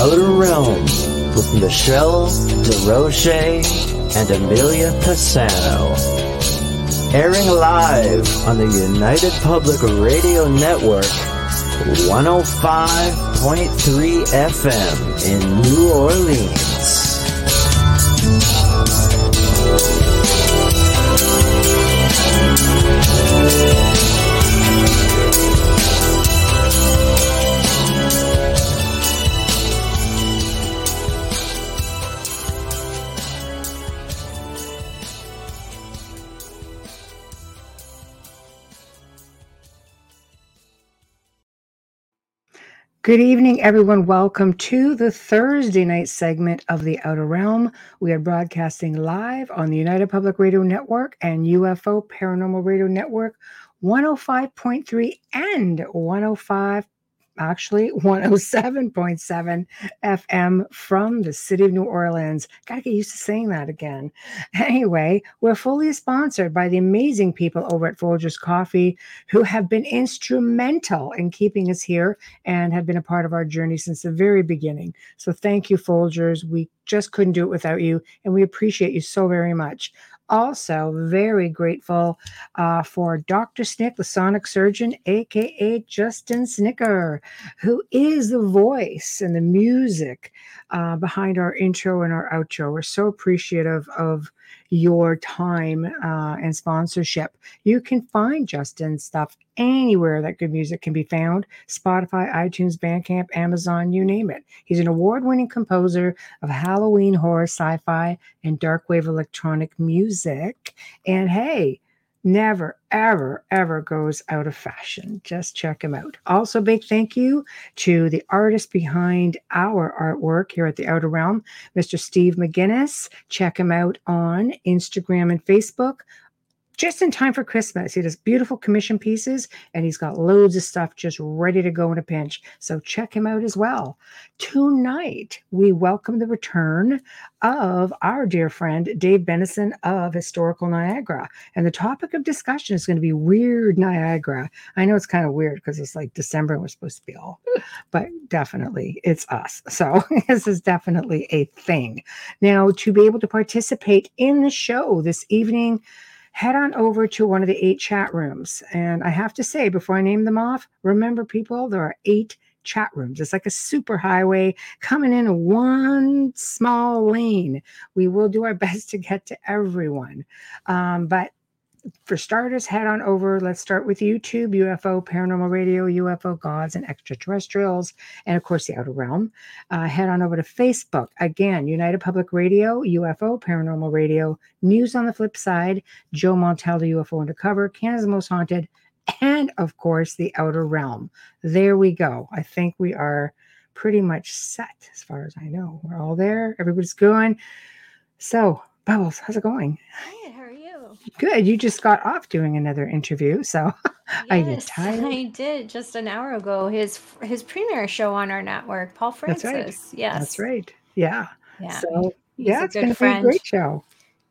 Outer Realm with Michelle DeRoche and Amelia Passano. Airing live on the United Public Radio Network, 105.3 FM in New Orleans. Good evening, everyone. Welcome to the Thursday night segment of The Outer Realm. We are broadcasting live on the United Public Radio Network and UFO Paranormal Radio Network 105.3 and 105 actually 107.7 FM from the city of New Orleans. Gotta get used to saying that again. Anyway, we're fully sponsored by the amazing people over at Folgers Coffee who have been instrumental in keeping us here and have been a part of our journey since the very beginning. So thank you, Folgers. We just couldn't do it without you, and we appreciate you so very much also very grateful uh, for Dr. Snick, the sonic surgeon, aka Justin Snicker, who is the voice and the music uh, behind our intro and our outro. We're so appreciative of your time uh, and sponsorship. You can find Justin's stuff anywhere that good music can be found Spotify, iTunes, Bandcamp, Amazon, you name it. He's an award winning composer of Halloween horror, sci fi, and dark wave electronic music. And hey, never, ever, ever goes out of fashion. Just check him out. Also, big thank you to the artist behind our artwork here at the Outer Realm, Mr. Steve McGinnis. Check him out on Instagram and Facebook just in time for Christmas. He does beautiful commission pieces and he's got loads of stuff just ready to go in a pinch. So check him out as well. Tonight, we welcome the return of our dear friend Dave Benison of Historical Niagara. And the topic of discussion is going to be weird Niagara. I know it's kind of weird because it's like December and we're supposed to be all, but definitely it's us. So this is definitely a thing. Now, to be able to participate in the show this evening, head on over to one of the eight chat rooms. And I have to say, before I name them off, remember, people, there are eight chat rooms. It's like a super highway coming in one small lane. We will do our best to get to everyone. Um, but for starters, head on over. Let's start with YouTube, UFO, Paranormal Radio, UFO Gods, and Extraterrestrials, and of course, the Outer Realm. Uh, head on over to Facebook. Again, United Public Radio, UFO, Paranormal Radio, News on the Flip Side, Joe Montel, the UFO Undercover, Canada's Most Haunted, and of course, the Outer Realm. There we go. I think we are pretty much set as far as I know. We're all there. Everybody's going. So, Bubbles, how's it going? Hi, how are you? Good. You just got off doing another interview, so are you Yes, tired? I did just an hour ago. His his premiere show on our network, Paul Francis. That's right. Yes. That's right. Yeah. Yeah. So yeah, it's good gonna be a great show.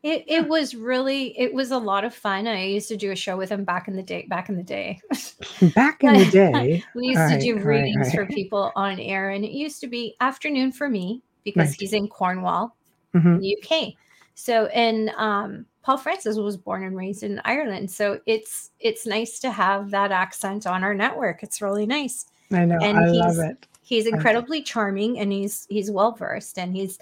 It it was really it was a lot of fun. I used to do a show with him back in the day. Back in the day, Back in the day. we used All to right, do all right, readings all for people on air, and it used to be afternoon for me because Right. he's in Cornwall, Mhm. UK. So and um, Paul Francis was born and raised in Ireland, so it's it's nice to have that accent on our network. It's really nice. I know. and I he's love it. he's incredibly charming and he's he's well versed and he's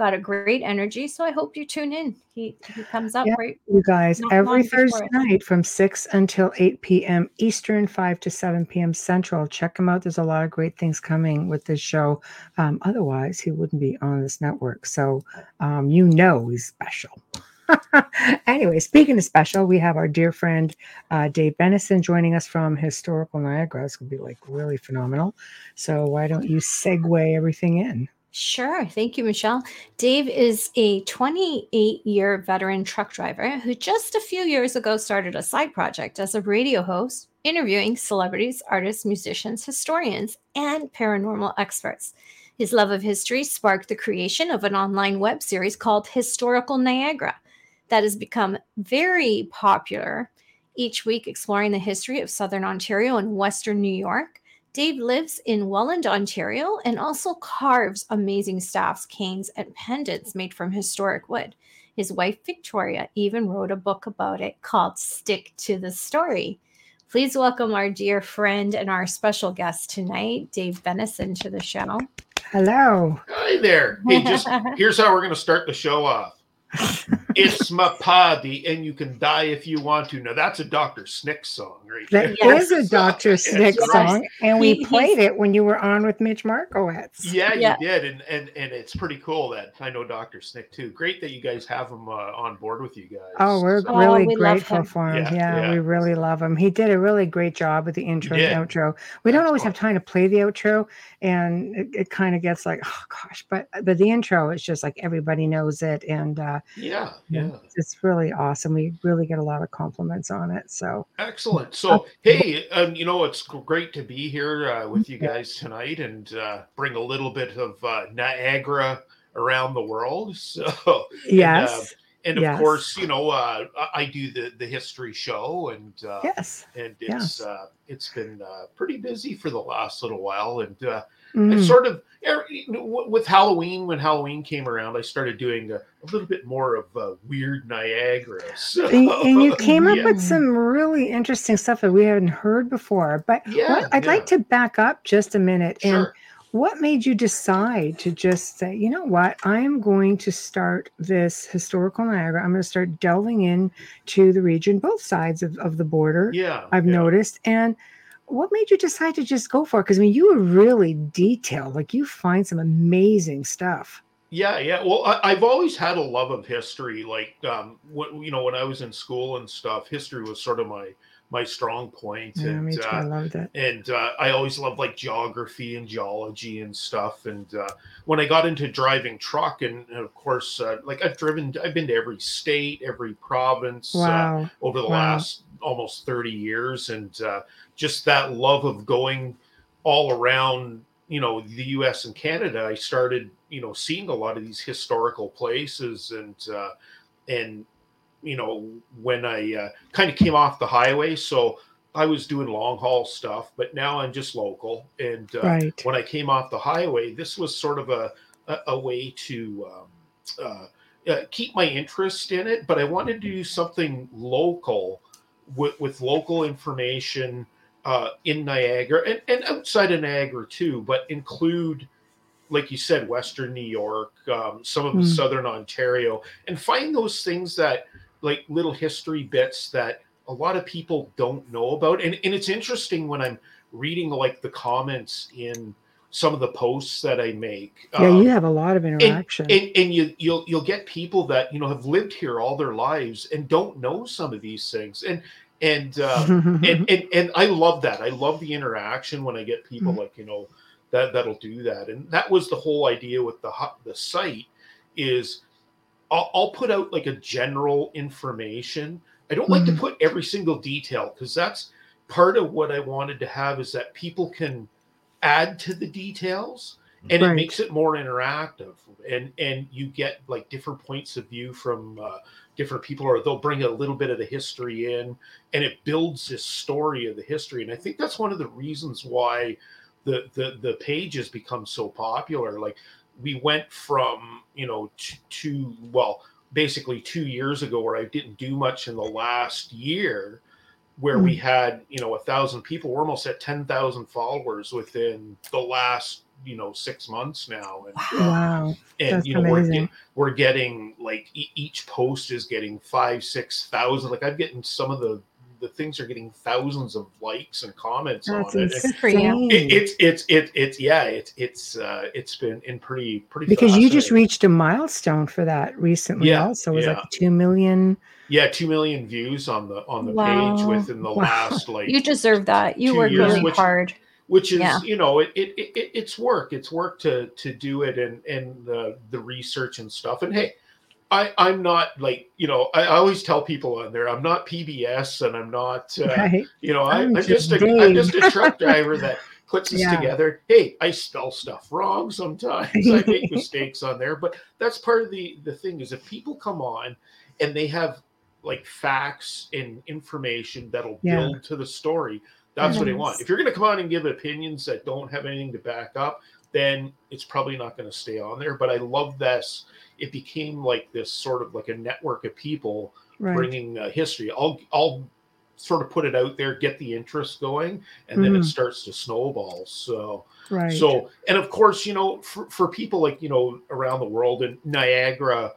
got a great energy. So I hope you tune in. He he comes up Yeah. right. You guys, every Thursday night from 6 until 8 p.m. Eastern, 5 to 7 p.m. Central. Check him out. There's a lot of great things coming with this show. Um, otherwise, he wouldn't be on this network. So um, you know he's special. anyway, speaking of special, we have our dear friend uh, Dave Benison joining us from Historical Niagara. It's going to be like really phenomenal. So why don't you segue everything in? Sure. Thank you, Michelle. Dave is a 28 year veteran truck driver who just a few years ago started a side project as a radio host, interviewing celebrities, artists, musicians, historians, and paranormal experts. His love of history sparked the creation of an online web series called Historical Niagara that has become very popular, each week exploring the history of Southern Ontario and Western New York Dave lives in Welland, Ontario, and also carves amazing staffs, canes, and pendants made from historic wood. His wife, Victoria, even wrote a book about it called Stick to the Story. Please welcome our dear friend and our special guest tonight, Dave Benison, to the show. Hello. Hi there. Hey, just here's how we're going to start the show off. It's my party, and you can die if you want to. Now that's a Dr. Snick song, right? That there. is a Dr. Snick Yes. song, and we He- played it when you were on with Mitch Markowitz. Yeah, Yeah. you did, and and and it's pretty cool that I know Dr. Snick too. Great that you guys have him uh, on board with you guys. Oh, we're So- Oh, really we grateful him. for him. Yeah, Yeah, yeah. we really love him. He did a really great job with the intro He and outro. We don't always have time to play the outro, and it, it kind of gets like, oh gosh, but but the intro is just like everybody knows it, and uh, yeah, yeah, yeah. it's really awesome. We really get a lot of compliments on it. So Excellent. So, hey, um, you know, it's great to be here uh, with you guys tonight and uh, bring a little bit of uh, Niagara around the world. So, yes, and of Yes. course, you know, uh, I- do the the history show, and uh, yes, and it's uh, it's been uh, pretty busy for the last little while, and uh, I Mm. sort of er, you know, w- with Halloween when Halloween came around, I started doing a, a little bit more of uh, weird Niagara. So, And, you came up with some really interesting stuff that we hadn't heard before. But Yeah, what, I'd yeah. like to back up just a minute and. What made you decide to just say, you know what, I am going to start this historical Niagara. I'm going to start delving in to the region, both sides of, of the border, Yeah, I've yeah. noticed. And what made you decide to just go for it? Because I mean, you were really detailed. Like you find some amazing stuff. Yeah, yeah. Well, I, I've always had a love of history. Like, um, when, you know, when I was in school and stuff, history was sort of my my strong point. Yeah, and me too. I uh, loved it. and uh, I always loved like geography and geology and stuff. And uh, when I got into driving truck, and, and of course, uh, like I've driven, I've been to every state, every province uh, Wow. over the Wow. last almost 30 years. And uh, just that love of going all around, you know, the US and Canada, I started, you know, seeing a lot of these historical places and, uh, and, you know, when I uh, kind of came off the highway, so I was doing long haul stuff, but now I'm just local. And uh, right. when I came off the highway, this was sort of a a, a way to um, uh, uh, keep my interest in it, but I wanted to do something local with, with local information uh, in Niagara and, and outside of Niagara too, but include, like you said, Western New York, um, some of Mm. Southern Ontario, and find those things that like little history bits that a lot of people don't know about. And, and it's interesting when I'm reading like the comments in some of the posts that I make. Yeah, um, you have a lot of interaction. and, and you you'll you'll get people that you know have lived here all their lives and don't know some of these things and and uh, and, and and I love that. I love the interaction when I get people Mm-hmm. like you know that that'll do that. And that was the whole idea with the the site is I'll, I'll put out like a general information. I don't like Mhm. to put every single detail because that's part of what I wanted to have is that people can add to the details and Right. it makes it more interactive and and you get like different points of view from uh, different people or they'll bring a little bit of the history in and it builds this story of the history and i think that's one of the reasons why the the, the page has become so popular like we went from you know to, to well basically two years ago where i didn't do much in the last year where we had you know a thousand people we're almost at 10,000 followers within the last you know six months now and uh, wow. and That's you know we're, get, we're getting like e- each post is getting five six thousand like i'm getting some of the the things are getting thousands of likes and comments That's on it. Good insane. It, it's it's it, it's yeah it's it's uh it's been in pretty pretty because you just reached a milestone for that recently Yeah, also it was yeah. like 2 million yeah two million views on the on the Wow. page within the Wow. last like You deserve that. You two work years, really which- hard. Which is Yeah. you know it, it, it it's work it's work to to do it and and the the research and stuff and hey i i'm not like you know i, I always tell people on there i'm not pbs and i'm not uh, right you know I, I'm i'm just a just i'm just a truck driver that puts this Yeah. together hey i spell stuff wrong sometimes i make mistakes on there but that's part of the the thing is if people come on and they have like facts and information that'll Yeah. build to the story That's what they want. If you're going to come on and give opinions that don't have anything to back up, then it's probably not going to stay on there. But I love this. It became like this sort of like a network of people Right. bringing uh, history. I'll I'll sort of put it out there, get the interest going, and then it Mhm. starts to snowball. So Right. so and of course, you know, for, for people like you know around the world and Niagara,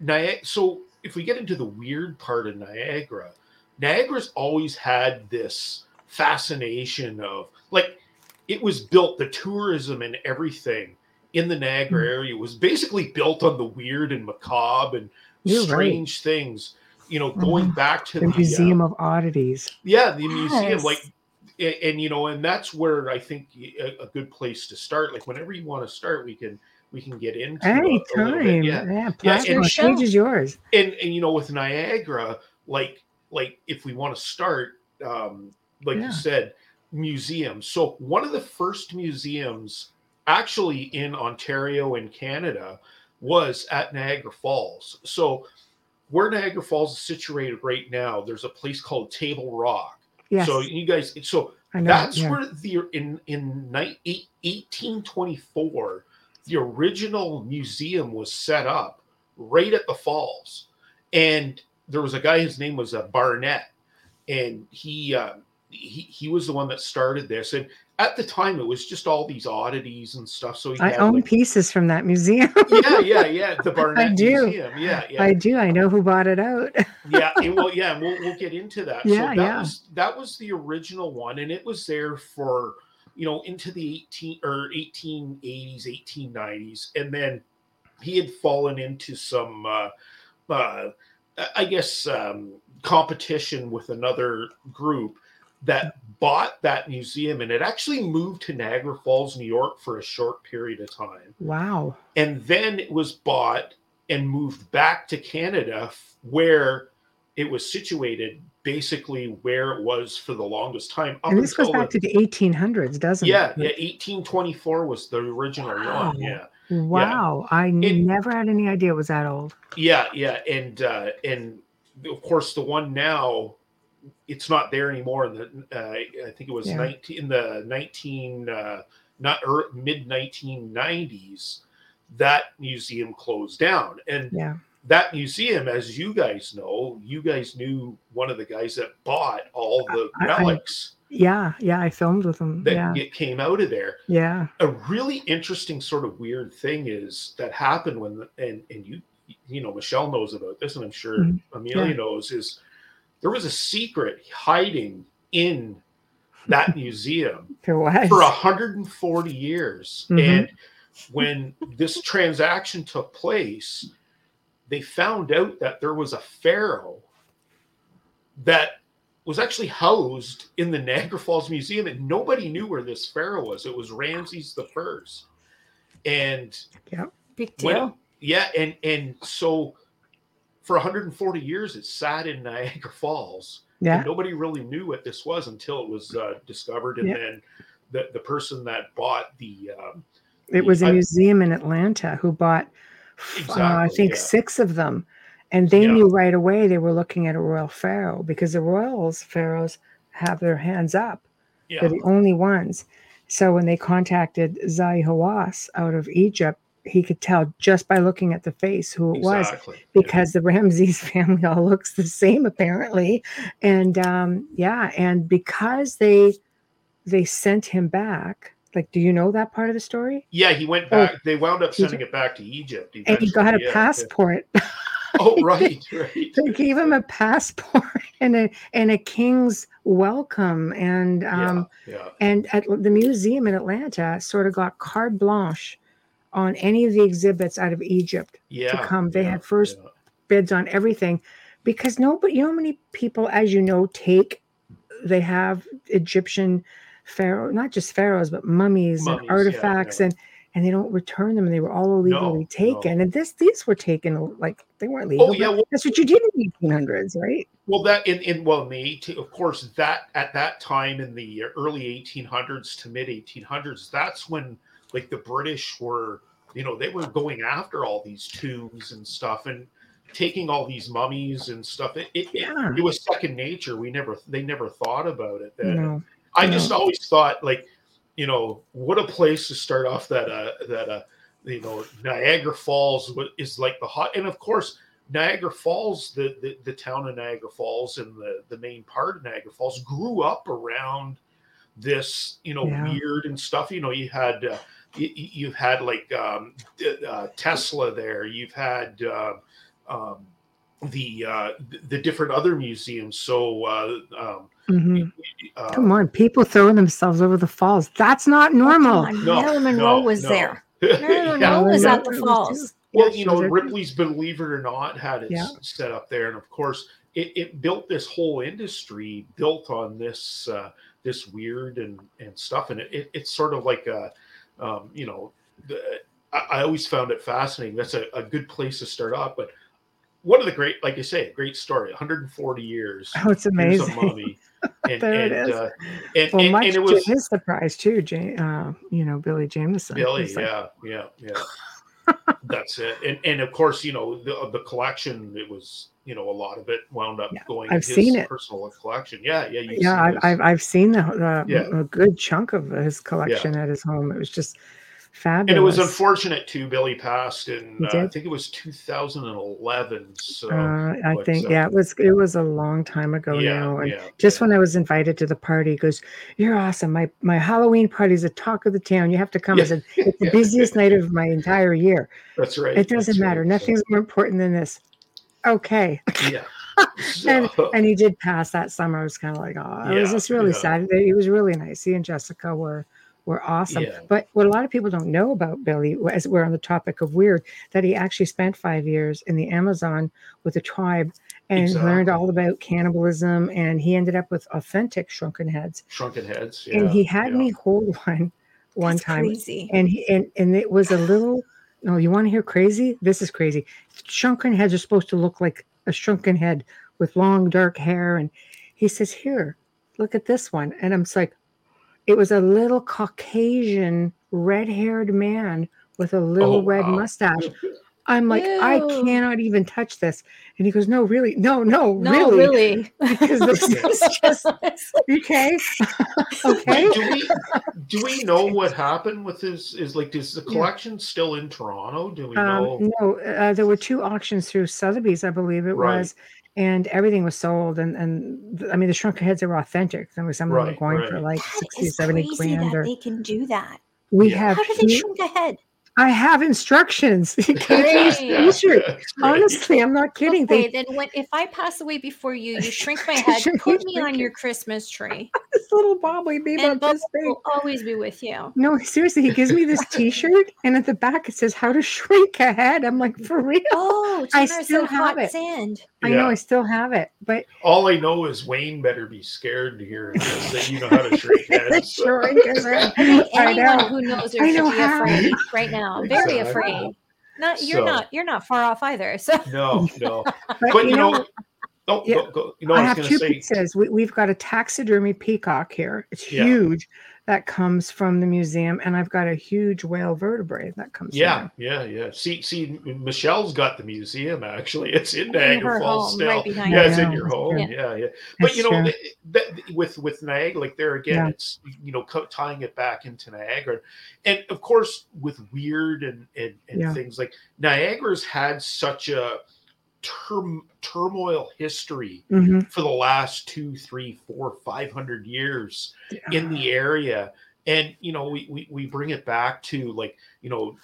Niagara. So if we get into the weird part of Niagara, Niagara's always had this fascination of like it was built the tourism and everything in the Niagara Mm. area was basically built on the weird and macabre and You're right. strange things. You know, going Mhm. back to the the, uh, Museum of Oddities. yeah, the museum, like, a- and, you know, and that's where I think a, a good place to start. Like, whenever you want to start, we can we can get into a- a bit. Anytime. Yeah, Yeah. Yeah, and- the stage is yours. and and you know, with Niagara, like like if we want to start, um, like Yeah. you said, museums. So one of the first museums, actually in Ontario in Canada, was at Niagara Falls. So where Niagara Falls is situated right now, there's a place called Table Rock. Yes. So you guys, so that's yeah. where the in in ni- 1824 the original museum was set up right at the falls and there was a guy his name was uh, barnett and he uh, he he was the one that started this and at the time it was just all these oddities and stuff so he I own like- pieces from that museum. yeah yeah yeah the barnett do. museum yeah yeah I do. I know who bought it out. yeah and well yeah and we'll, we'll get into that Yeah, so that yeah. was that was the original one and it was there for you know into the 18 or 1880s 1890s and then he had fallen into some uh uh i guess um competition with another group that bought that museum and it actually moved to niagara falls new york for a short period of time wow. and then it was bought and moved back to Canada, where it was situated, basically where it was for the longest time. Up And this goes back to the 1800s, doesn't yeah, it? yeah, 1824 was the original Wow. one. Yeah, Wow. I It- never had any idea it was that old. yeah, yeah, and uh, and of course the one now, it's not there anymore. In the uh, I think it was Yeah. 19 in the 19 uh, not mid 1990s. That museum closed down, and Yeah. that museum, as you guys know, you guys knew one of the guys that bought all the I- I- relics Yeah. Yeah. I filmed with them. that yeah. get, came out of there. Yeah. A really interesting sort of weird thing is that happened when, and and you you know Michelle knows about this, and I'm sure Mhm. Amelia Yeah. knows is there was a secret hiding in that museum There was. for 140 years. Mhm. And when this transaction took place, they found out that there was a pharaoh that was actually housed in the Niagara Falls Museum, and nobody knew where this pharaoh was. It was Ramses the First, and Big when- yeah, and and so for 140 years, it sat in Niagara Falls. yeah. And nobody really knew what this was until it was uh, discovered, and Yeah. then the the person that bought the um, It was a I- museum in Atlanta who bought, f- uh, I think, yeah. six of them. And they knew right away they were looking at a royal pharaoh because the royals, pharaohs, have their hands up. yeah, They're the only ones. So when they contacted Zahi Hawass out of Egypt, he could tell just by looking at the face who it was exactly because the Ramses family all looks the same apparently, and um, yeah, and because they they sent him back. Like, do you know that part of the story? yeah, he went Oh, back. they wound up sending it back to Egypt, And he got a yeah, yeah. passport. Oh, right, right. they gave him a passport and a and a king's welcome, and um, yeah, yeah. and at the museum in Atlanta sort of got carte blanche on any of the exhibits out of Egypt yeah, come. They yeah, had first yeah. bids on everything because nobody you know how many people as you know take they have egyptian pharaoh not just pharaohs but mummies, Mummies, and artifacts and and they don't return them and they were all illegally No, taken no. and this these were taken like they weren't oh, legal Oh, yeah, well- that's what you did in the 1800s right Well, that in, in well, in the 18, of course, that at that time in the early 1800s to mid 1800s, that's when like the British were, you know, they were going after all these tombs and stuff and taking all these mummies and stuff. It, it, Yeah. it, it was second nature. We never, they never thought about it then. no I Yeah. just always thought like, you know, what a place to start off that uh that uh you know Niagara Falls is like the hot and of course Niagara Falls, the, the the town of Niagara Falls and the the main part of Niagara Falls grew up around this, you know, Yeah. weird and stuff. You know, you had uh, you, you've had like um, uh, Tesla there. You've had uh, um, the uh, the different other museums. So uh, um, Mhm. uh, Come on, people throwing themselves over the falls. That's not normal. Come on, No, Marilyn Monroe no, was no. there. yeah. Marilyn Monroe was at the falls. Well, Yeah, you know. Ripley's Believe It or Not had it Yeah. set up there, and of course, it, it built this whole industry built on this uh, this weird and and stuff, and it, it, it's sort of like a, um, you know, the, I, I always found it fascinating. That's a, a good place to start off, but one of the great, like I say, great story, 140 years. Oh, it's amazing. mummy. And, There it and, is. Uh, and, Well, and, much and it was his surprise too, Jane, uh, you know, Billy Jamieson. Billy, like, yeah, yeah, yeah. That's it, and and of course, you know, the the collection. It was, you know, a lot of it wound up Yeah, going. I've his seen it. Personal collection. Yeah, yeah, yeah, I've, I've I've seen the, the Yeah. a good chunk of his collection at his home. It was just fabulous. and it was unfortunate too. Billy passed in, uh, I think it was 2011. So Uh, I but, think uh, yeah, it was it was a long time ago yeah, now, and yeah, just yeah. when I was invited to the party, he goes, "You're awesome. My my Halloween party is the talk of the town. You have to come." I Yeah. said, "It's the busiest night of my entire year. That's right. It doesn't that's matter. right, Nothing's more important than this." Okay. yeah. and So- and he did pass that summer. I was kind of like, oh, it was just really yeah. sad. He was really nice. He and Jessica were were awesome. Yeah. But what a lot of people don't know about Billy, as we're on the topic of weird, that he actually spent five years in the Amazon with a tribe and learned all about cannibalism. And he ended up with authentic shrunken heads. shrunken heads. Yeah, and he had yeah. me hold one one That's time crazy. and he and, and it was a little no you want to hear crazy this is crazy shrunken heads are supposed to look like a shrunken head with long dark hair and he says here look at this one and i'm just like it was a little caucasian red-haired man with a little Oh, red wow. mustache i'm like i cannot even touch this and he goes no really no no, No, really, really. because this is just okay okay Wait, do we do we know what happened with his? Is like is the collection still in Toronto? Do we know? Um, no, uh, there were two auctions through Sotheby's, I believe it Right. was, and everything was sold. And and I mean, the shrunken heads are authentic. There was some of them Right, were going for like That 60, is 70 crazy grand. that Or, they can do that. we Yeah. have, How do they shrink a head? I have instructions. You can't Yeah, yeah, t-shirt. Honestly, I'm not kidding. Okay, They then when if I pass away before you, you shrink my head, Shrink- put me on your Christmas tree, this little bobbly baby and about this Bubba will always be with you. No, seriously, he gives me this T-shirt, and at the back it says "How to Shrink a Head." I'm like, for real? Oh, I still have hot it. sand. I know I still have it, but All I know is Wayne better be scared to hear this, that you know how to shrink heads. shrink his head. I think I know. who knows her I know be how. afraid right now. Very Exactly. afraid. Not you're So- not you're not far off either. So No, no. But, But you know, oh, yeah, go, go, you know, I I have was two going to say, pieces. We, we've got a taxidermy peacock here. It's Yeah. huge. That comes from the museum, and I've got a huge whale vertebrae that comes. yeah, there. yeah, yeah. See, see, Michelle's got the museum actually. It's in In Niagara her Falls home, still. right yeah, her. it's in your home. true. Yeah, yeah. But That's you know, true. th- that, with with Niagara, like there again, Yeah. it's you know co- tying it back into Niagara, and of course with weird and and, and Yeah. things like Niagara's had such a turmoil history Mhm. for the last two, three, four, five hundred years Yeah. in the area and you know we, we we bring it back to like you know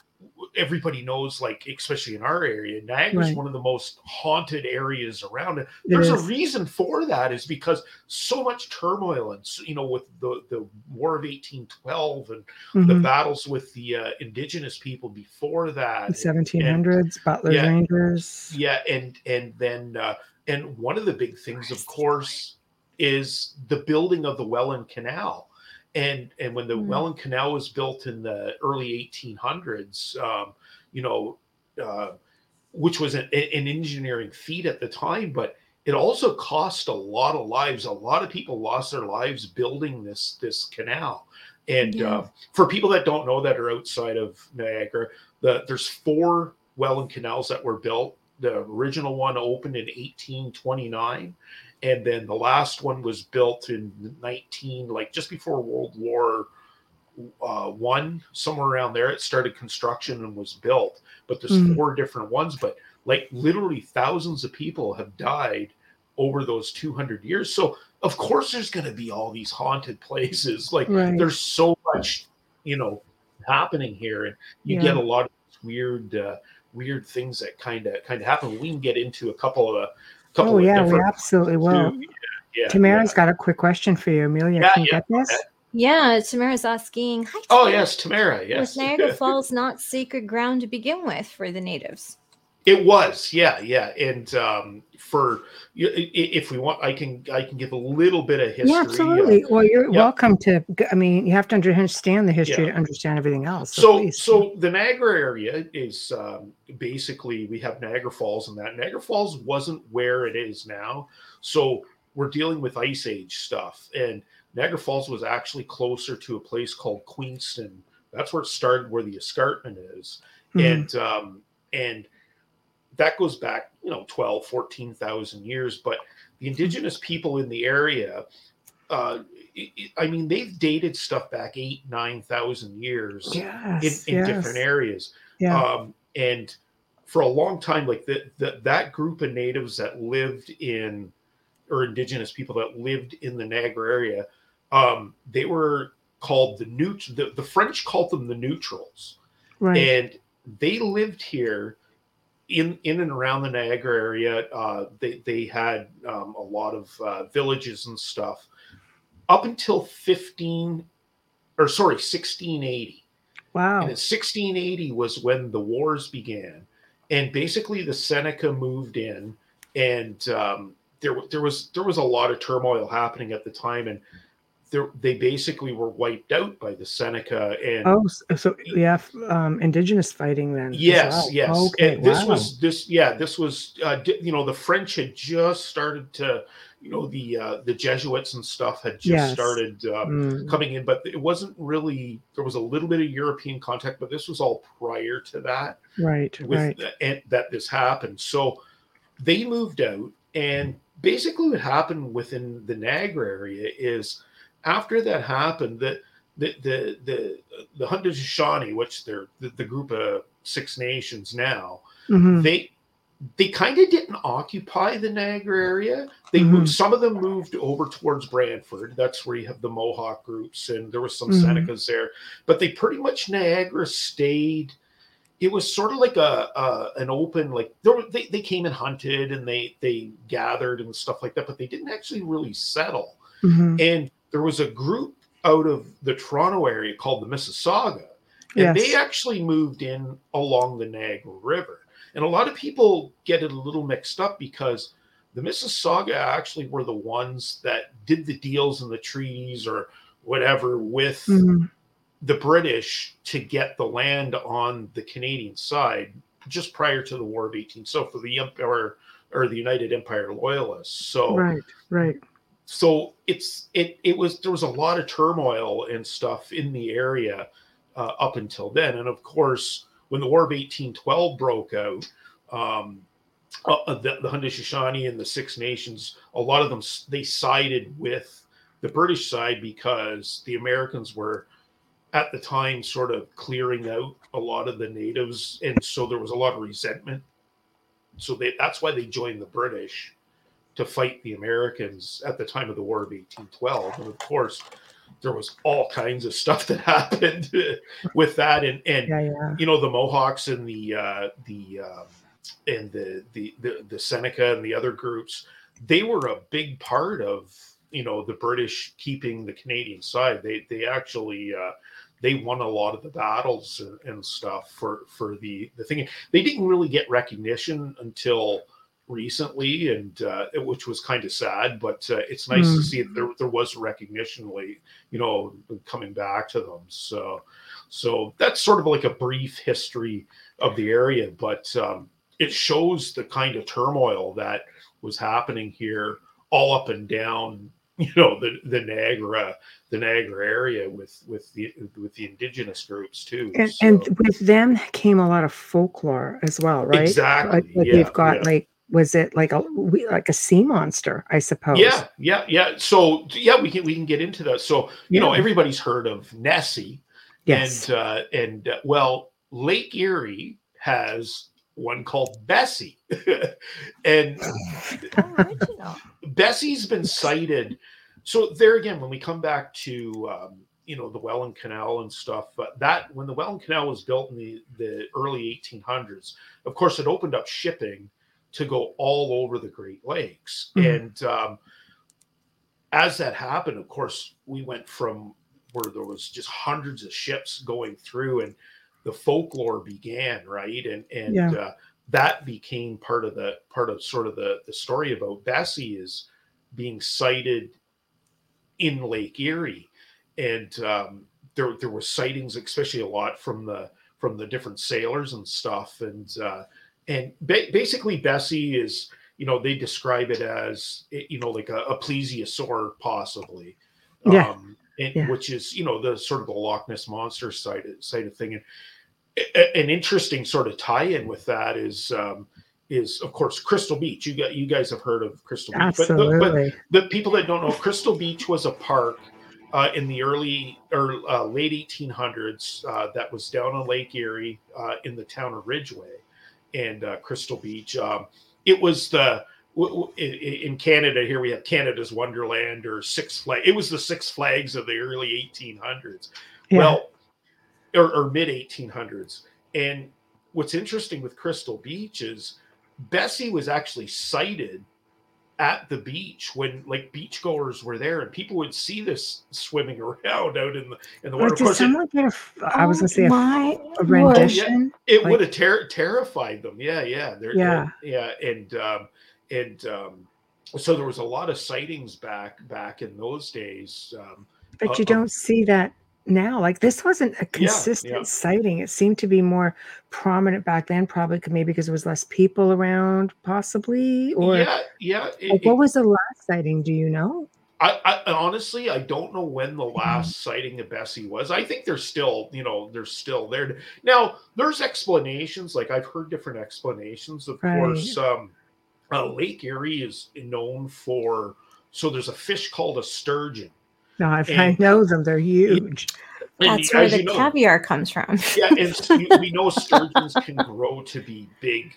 everybody knows like especially in our area niagara's Right. one of the most haunted areas around it It there's a reason for that is because so much turmoil and you know with the the war of 1812 and the Mhm. battles with the uh, indigenous people before that The 1700s, Butler Yeah. Rangers. yeah and and then uh and one of the big things of course is the building of the welland canal and and when the Mm. welland canal was built in the early 1800s um you know uh which was an, an engineering feat at the time but it also cost a lot of lives a lot of people lost their lives building this this canal and Yeah. uh, for people that don't know that are outside of niagara the, there's four Welland canals that were built. The original one opened in 1829, and then the last one was built in 19 like just before world war uh, one somewhere around there it started construction and was built but there's Mm. four different ones but like literally thousands of people have died over those 200 years so of course there's going to be all these haunted places like Right. there's so much you know happening here and you Yeah. get a lot of weird uh, weird things that kind of kind of happen we can get into a couple of couple Oh of yeah, we absolutely will. too. yeah, Tamara's yeah. got a quick question for you, Amelia. Yeah, Can you yeah, get this? Yeah, Tamara's asking, Hi, oh yes tamara yes Was Niagara Falls not sacred ground to begin with for the natives? It was, yeah, yeah, and um, for if we want, I can I can give a little bit of history. Yeah, absolutely. Well, you're yeah. welcome to. I mean, you have to understand the history Yeah. to understand everything else. So, So, please. so the Niagara area is um, basically we have Niagara Falls, and that Niagara Falls wasn't where it is now. So we're dealing with Ice Age stuff, and Niagara Falls was actually closer to a place called Queenston. That's where it started, where the escarpment is. Mhm. and um, and that goes back you know 12 14,000 years but the indigenous people in the area uh, i I mean they've dated stuff back 8 9,000 years yes, in, in yes. different areas Yeah. um, and for a long time like the, the, that group of natives that lived in or indigenous people that lived in the Niagara area um, they were called the neut the, the French called them the neutrals right. and they lived here in in and around the Niagara area. Uh, they they had um, a lot of uh, villages and stuff up until fifteen or sorry sixteen eighty. wow. And 1680 was when the wars began, and basically the Seneca moved in, and um, there there was there was a lot of turmoil happening at the time, and they basically were wiped out by the Seneca and Oh, so, yeah, um, indigenous fighting then. Yes, well. yes. Okay, and this wow. was this. Yeah, this was. Uh, you know, the French had just started to. You know, the uh, the Jesuits and stuff had just Yes. started um, Mm, coming in, but it wasn't really. There was a little bit of European contact, but this was all prior to that right, with right. and that this happened. So they moved out, and basically what happened within the Niagara area is after that happened, that the the the the Haudenosaunee, which they're the, the group of Six Nations now, Mhm. they they kind of didn't occupy the Niagara area. They Mhm. moved. Some of them moved over towards Brantford. That's where you have the Mohawk groups, and there was some Mhm. Senecas there. But they pretty much Niagara stayed. It was sort of like a, a an open like there were, they they came and hunted and they they gathered and stuff like that, but they didn't actually really settle. Mhm. And there was a group out of the Toronto area called the Mississauga, and Yes. they actually moved in along the Niagara River. And a lot of people get it a little mixed up because the Mississauga actually were the ones that did the deals and the treaties or whatever with Mhm. the British to get the land on the Canadian side just prior to the War of 18. So for the Empire or the United Empire Loyalists. So Right, right. So it's it it was there was a lot of turmoil and stuff in the area uh, up until then. And of course when the war of 1812 broke out um uh, uh, the, the Haudenosaunee and the Six Nations, a lot of them they sided with the British side because the Americans were at the time sort of clearing out a lot of the natives, and so there was a lot of resentment. So they, that's why they joined the British to fight the Americans at the time of the War of 1812. And of course, there was all kinds of stuff that happened with that, and and Yeah, yeah. you know the Mohawks and the uh, the um, and the, the the the Seneca and the other groups, they were a big part of you know the British keeping the Canadian side. They they actually uh, they won a lot of the battles and, and stuff for for the the thing. They didn't really get recognition until recently, and uh, which was kind of sad. But uh, it's nice to Mm. see that there there was recognition, you know, coming back to them. So so that's sort of like a brief history of the area, but um, it shows the kind of turmoil that was happening here all up and down you know the the Niagara the Niagara area with with the with the indigenous groups too And, So- and with them came a lot of folklore as well, right? exactly Like, like yeah, we've got yeah. like was it like a like a sea monster? I suppose. Yeah, yeah, yeah. So yeah, we can we can get into that. So you know, everybody's heard of Nessie, Yes. and uh, and uh, well, Lake Erie has one called Bessie, and Bessie's been sighted. So there again, when we come back to um, you know the Welland Canal and stuff, But that when the Welland Canal was built in the the early 1800s, of course, it opened up shipping to go all over the Great Lakes, Mhm. and um, as that happened, of course, we went from where there was just hundreds of ships going through, and the folklore began, right, and and Yeah. uh, that became part of the part of sort of the the story about Bessie is being sighted in Lake Erie, and um, there there were sightings, especially a lot from the from the different sailors and stuff, and uh, and ba- basically Bessie is you know they describe it as eh, you know like a, a plesiosaur possibly, Yeah. um, and, Yeah. which is you know the sort of the Loch Ness monster side side of thing, and a- a- an interesting sort of tie-in with that is. Um, is of course Crystal Beach. You got you guys have heard of Crystal Beach, but, but, but the people that don't know, Crystal Beach was a park uh, in the early or uh, late 1800s uh, that was down on Lake Erie uh, in the town of Ridgeway and uh, Crystal Beach. Um, it was the w- w- i- in Canada here we have Canada's Wonderland or Six Flags. It was the Six Flags of the early 1800s. Yeah. Well, or, or mid 1800s. And what's interesting with Crystal Beach is Bessie was actually sighted at the beach when like beachgoers were there and people would see this swimming around out in the in the water. Like, did course, it, someone get a? f- I was Oh gonna say my a word. rendition. it like- would have ter- terrified them. Yeah, yeah, they're, Yeah. they're- yeah, and um, and um, so there was a lot of sightings back back in those days. Um, But uh, you uh, don't see that now. Like this wasn't a consistent yeah. sighting. It seemed to be more prominent back then, probably maybe because there was less people around, possibly. Or yeah, yeah. it- like, it- what was the last sighting? Do you know? I, I honestly I don't know when Mm-hmm. the last sighting of Bessie was. I think they're still, you know, they're still there. Now there's explanations, like I've heard different explanations. Of Right. course, um, uh, Lake Erie is known for so there's a fish called a sturgeon. No, I've, I know them. They're huge. And That's where the you know- caviar comes from. Yeah, and we we know sturgeons can grow to be big,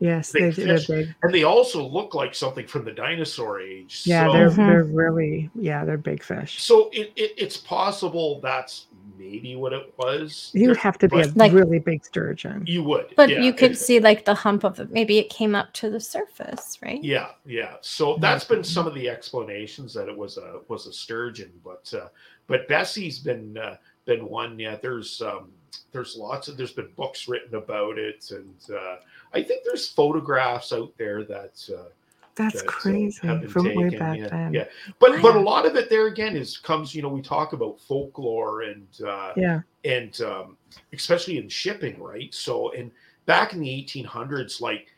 Yes, Big they, they're big. and they also look like something from the dinosaur age. Yeah, so, they're they're really yeah, they're big fish. so it, it, it's possible that's maybe what it was. You would have to be a Like- really big sturgeon. You would, But yeah, you could if- see like the hump of it. Maybe it came up to the surface, right? Yeah, yeah. So that's been some of the explanations that it was a was a sturgeon, but uh, but Bessie's been uh, been one. Yeah, there's um, there's lots of there's been books written about it, and uh, I think there's photographs out there that. Uh, That's that, uh, crazy been from way back yeah, then. Yeah, but but a lot of it there again is comes. You know, we talk about folklore and uh, Yeah. and um, especially in shipping, right? So, and back in the 1800s, like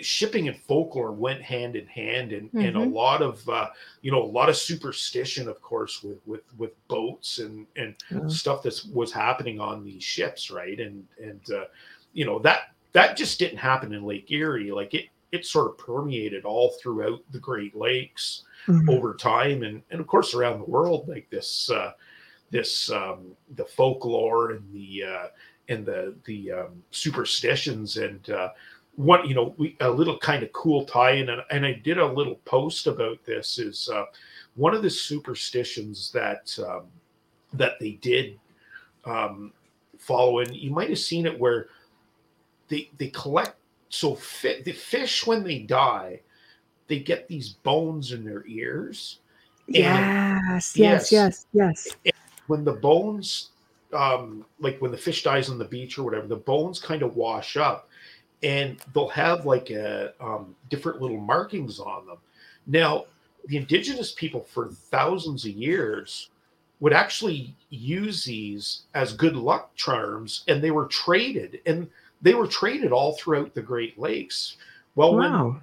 shipping and folklore went hand in hand, and and a Mhm. lot of uh, you know a lot of superstition, of course, with with with boats and and Yeah. stuff that was happening on these ships, right? And and uh, you know that that just didn't happen in Lake Erie, like it it sort of permeated all throughout the Great Lakes Mhm. over time and and of course around the world like this uh this um the folklore and the uh and the the um superstitions and uh one you know we a little kind of cool tie-in and, and i did a little post about this is uh one of the superstitions that um that they did um follow and you might have seen it where they they collect so fi- the fish when they die they get these bones in their ears. Yes, Yes. yes, yes, yes. When the bones, um, like when the fish dies on the beach or whatever, the bones kind of wash up, and they'll have like a um, different little markings on them. Now, the indigenous people for thousands of years would actually use these as good luck charms, and they were traded, and they were traded all throughout the Great Lakes. Well, when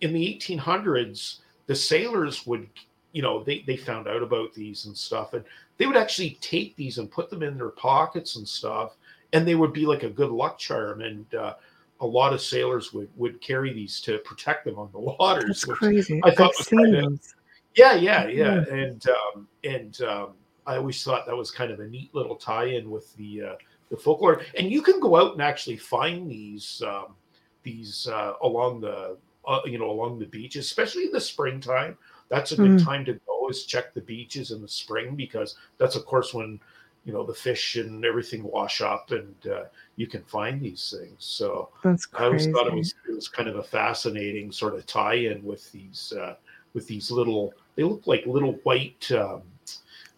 in the 1800s the sailors would you know they, they found out about these and stuff and they would actually take these and put them in their pockets and stuff and they would be like a good luck charm and uh, a lot of sailors would would carry these to protect them on the waters. That's crazy. I thought I've was kinda- those. Yeah, yeah, yeah, and um, and um, I always thought that was kind of a neat little tie-in with the uh, the folklore. And you can go out and actually find these um, these uh, along the uh, you know along the beaches, especially in the springtime. That's a good Mm. time to go is check the beaches in the spring because that's of course when you know the fish and everything wash up and uh, you can find these things. So That's I always thought it was it was kind of a fascinating sort of tie-in with these uh, with these little. They look like little white. Um,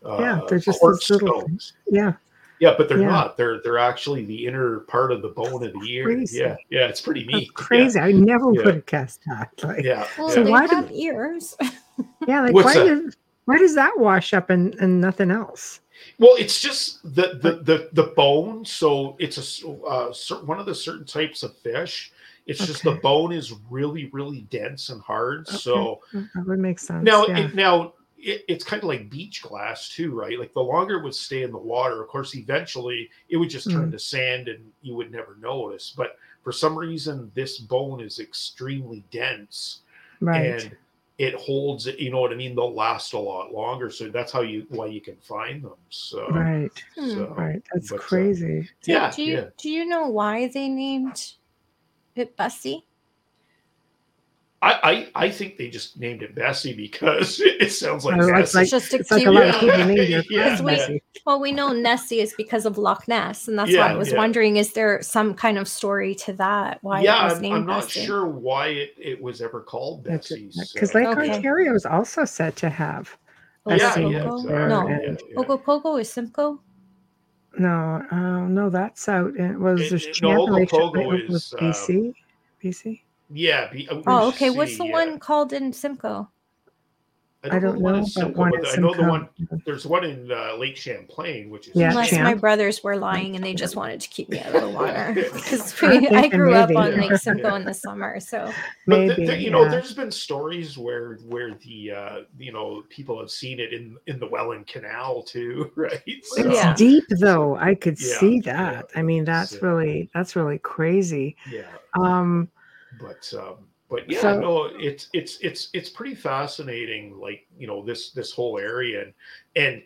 uh, Yeah, they're just quartz little stones. yeah, Yeah, but they're Yeah. not. They're they're actually the inner part of the bone of the ear. crazy. Yeah, yeah, it's pretty that's neat. crazy. I never Yeah. would have guessed that. Like, Yeah, Well. So they why do- have ears. yeah, like What's why that? did why does that wash up and, and nothing else? Well, it's just the the the, the bone. So it's a uh, one of the certain types of fish. It's just the bone is really really dense and hard. So That would make sense. now yeah. it, now it, it's kind of like beach glass too, right? Like the longer it would stay in the water, of course, eventually it would just turn Mm. to sand and you would never notice. But for some reason, this bone is extremely dense right. and it holds it. You know what I mean? They'll last a lot longer. So that's how you why you can find them. So right. Hmm. so, Right. That's but, uh, crazy. So yeah, do you yeah. do you know why they named it Bessie? I, I I think they just named it Bessie because it sounds like I like- Bessie. like- It's just a It's like cute a lot of name. people name their Yeah, kids yeah. Bessie. Well, we know Nessie is because of Loch Ness, and that's why I was yeah. wondering: is there some kind of story to that? Why yeah, it was I'm, named I'm not Bessie? sure why it, it was ever called Bessie. Because so- Lake Okay. Ontario is also said to have. Oh, yeah, Bessie yeah, Simcoe? exactly. No, yeah, and- yeah. Pogo Pogo is Simcoe. No, uh, no, that's out. It was It- there's it- no, Lake Ogopogo was is, uh, BC. BC. Yeah. Be, uh, Oh, where's okay. What's the Yeah. one called in Simcoe? I don't the one know, in Simcoe, one but I know the one. There's one in uh, Lake Champlain, which is Yeah, Unless Champ. my brothers were lying and they just wanted to keep me out of the water because I'm I thinking grew up on Lake Simcoe in the summer. So But the- Maybe. the- you know, there's been stories where where the uh, you know people have seen it in in the Welland Canal too, right? So, It's Yeah. deep though. I could Yeah, see yeah, that. I mean, that's so- really that's really crazy. yeah. Um, but um but yeah So- no it's it's it's it's pretty fascinating like you know this this whole area. And and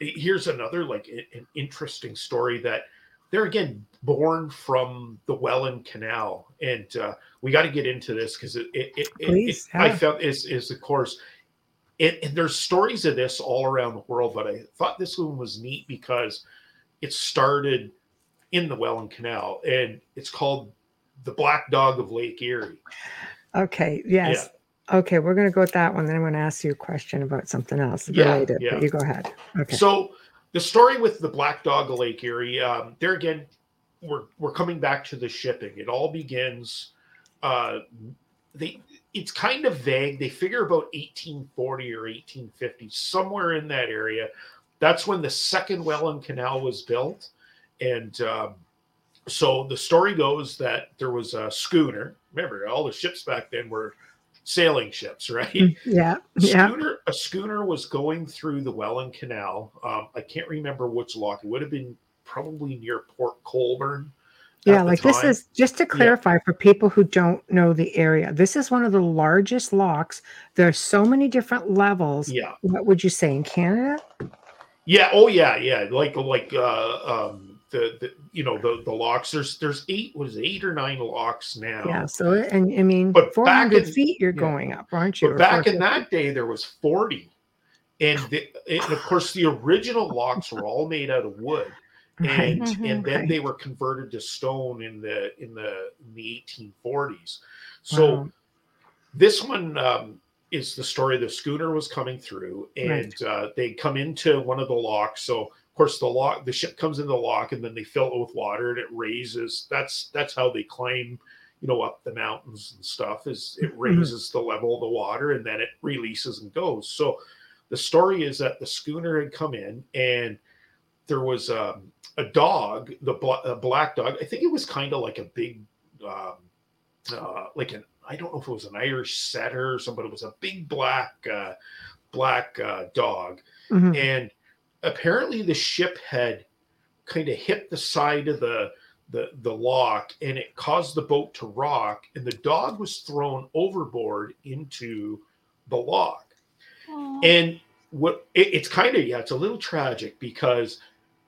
here's another like an interesting story that they're again born from the welland canal. And uh we got to get into this because it it, it, it, Please, i felt is is of course. It, and there's stories of this all around the world but i thought this one was neat because it started in the welland canal. And it's called the black dog of lake erie okay. Yes. Okay. We're gonna go with that one. Then I'm gonna ask you a question about something else Yeah, related. yeah. But you go ahead. Okay. So the story with the Black Dog of Lake Erie, um, there again, we're we're coming back to the shipping. It all begins. Uh, they it's kind of vague. They figure about 1840 or 1850, somewhere in that area. That's when the second Welland Canal was built, and um, so the story goes that there was a schooner. Remember, all the ships back then were sailing ships, right? yeah. A Yeah. schooner, a schooner was going through the Welland Canal. Um, I can't remember which lock. It would have been probably near Port Colborne. Yeah, like this is just to clarify for people who don't know the area. This is one of the largest locks. There are so many different levels. Yeah, What would you say in Canada? yeah, oh yeah, yeah. Like like uh, um, the the you know the the locks. There's there's eight. was it, eight or nine locks now? Yeah. So, and I mean, But back 400 in- feet you're yeah. going up, aren't you? But back in that day, there was forty, and, the, and of course the original locks were all made out of wood. And Mhm. and then Right. they were converted to stone in the in the in the 1840s. So Wow. this one um, is the story. The schooner was coming through, and uh, they come into one of the locks. So of course the lock, the ship comes in the lock, and then they fill it with water, and it raises. That's that's how they climb, you know, up the mountains and stuff. Is it Mhm. raises the level of the water, and then it releases and goes. So the story is that the schooner had come in, and there was um, a dog, the a black dog. I think it was kind of like a big, um, uh, like an I don't know if it was an Irish setter or something. But it was a big black, uh, black uh, dog, Mhm. and apparently the ship had kind of hit the side of the the the lock and it caused the boat to rock and the dog was thrown overboard into the lock Aw. and what it, it's kind of yeah it's a little tragic because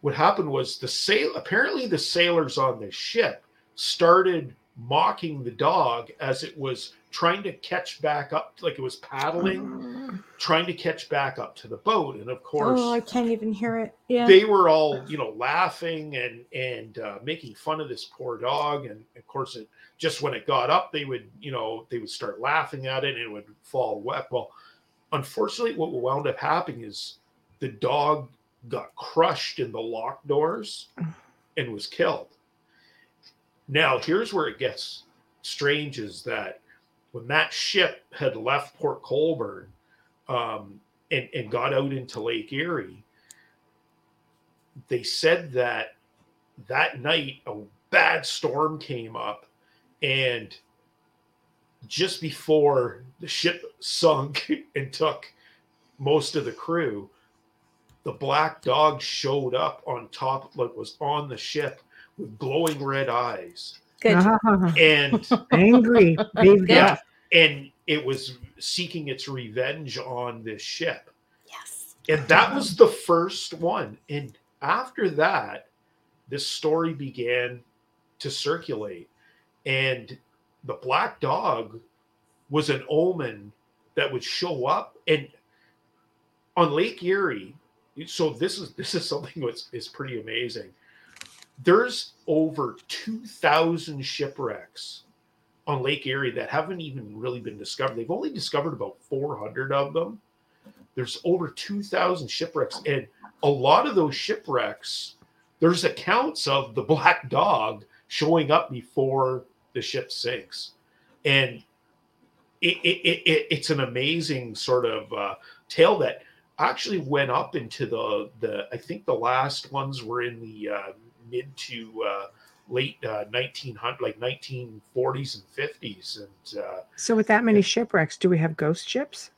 what happened was the sail apparently the sailors on the ship started mocking the dog as it was trying to catch back up like it was paddling trying to catch back up to the boat. And of course Oh, I can't even hear it. Yeah. they were all you know laughing and and uh, making fun of this poor dog. And of course it just when it got up they would you know they would start laughing at it and it would fall wet. Well unfortunately what wound up happening is the dog got crushed in the lock doors and was killed. Now here's where it gets strange is that when that ship had left port colborne um, and, and got out into lake erie they said that that night a bad storm came up and just before the ship sunk and took most of the crew the black dog showed up on top like was on the ship with glowing red eyes Good. Ah, and angry. Baby. yeah and it was seeking its revenge on this ship Yes. and that was the first one and after that this story began to circulate and the black dog was an omen that would show up and on lake erie so this is this is something that's is pretty amazing there's over 2000 shipwrecks on lake erie that haven't even really been discovered. They've only discovered about 400 of them. There's over 2000 shipwrecks and a lot of those shipwrecks there's accounts of the black dog showing up before the ship sinks. And it, it, it, it- it's an amazing sort of uh, tale that actually went up into the the i think the last ones were in the uh, mid to uh, late uh, 1900 like 1940s and 50s and uh, So with that many shipwrecks, do we have ghost ships?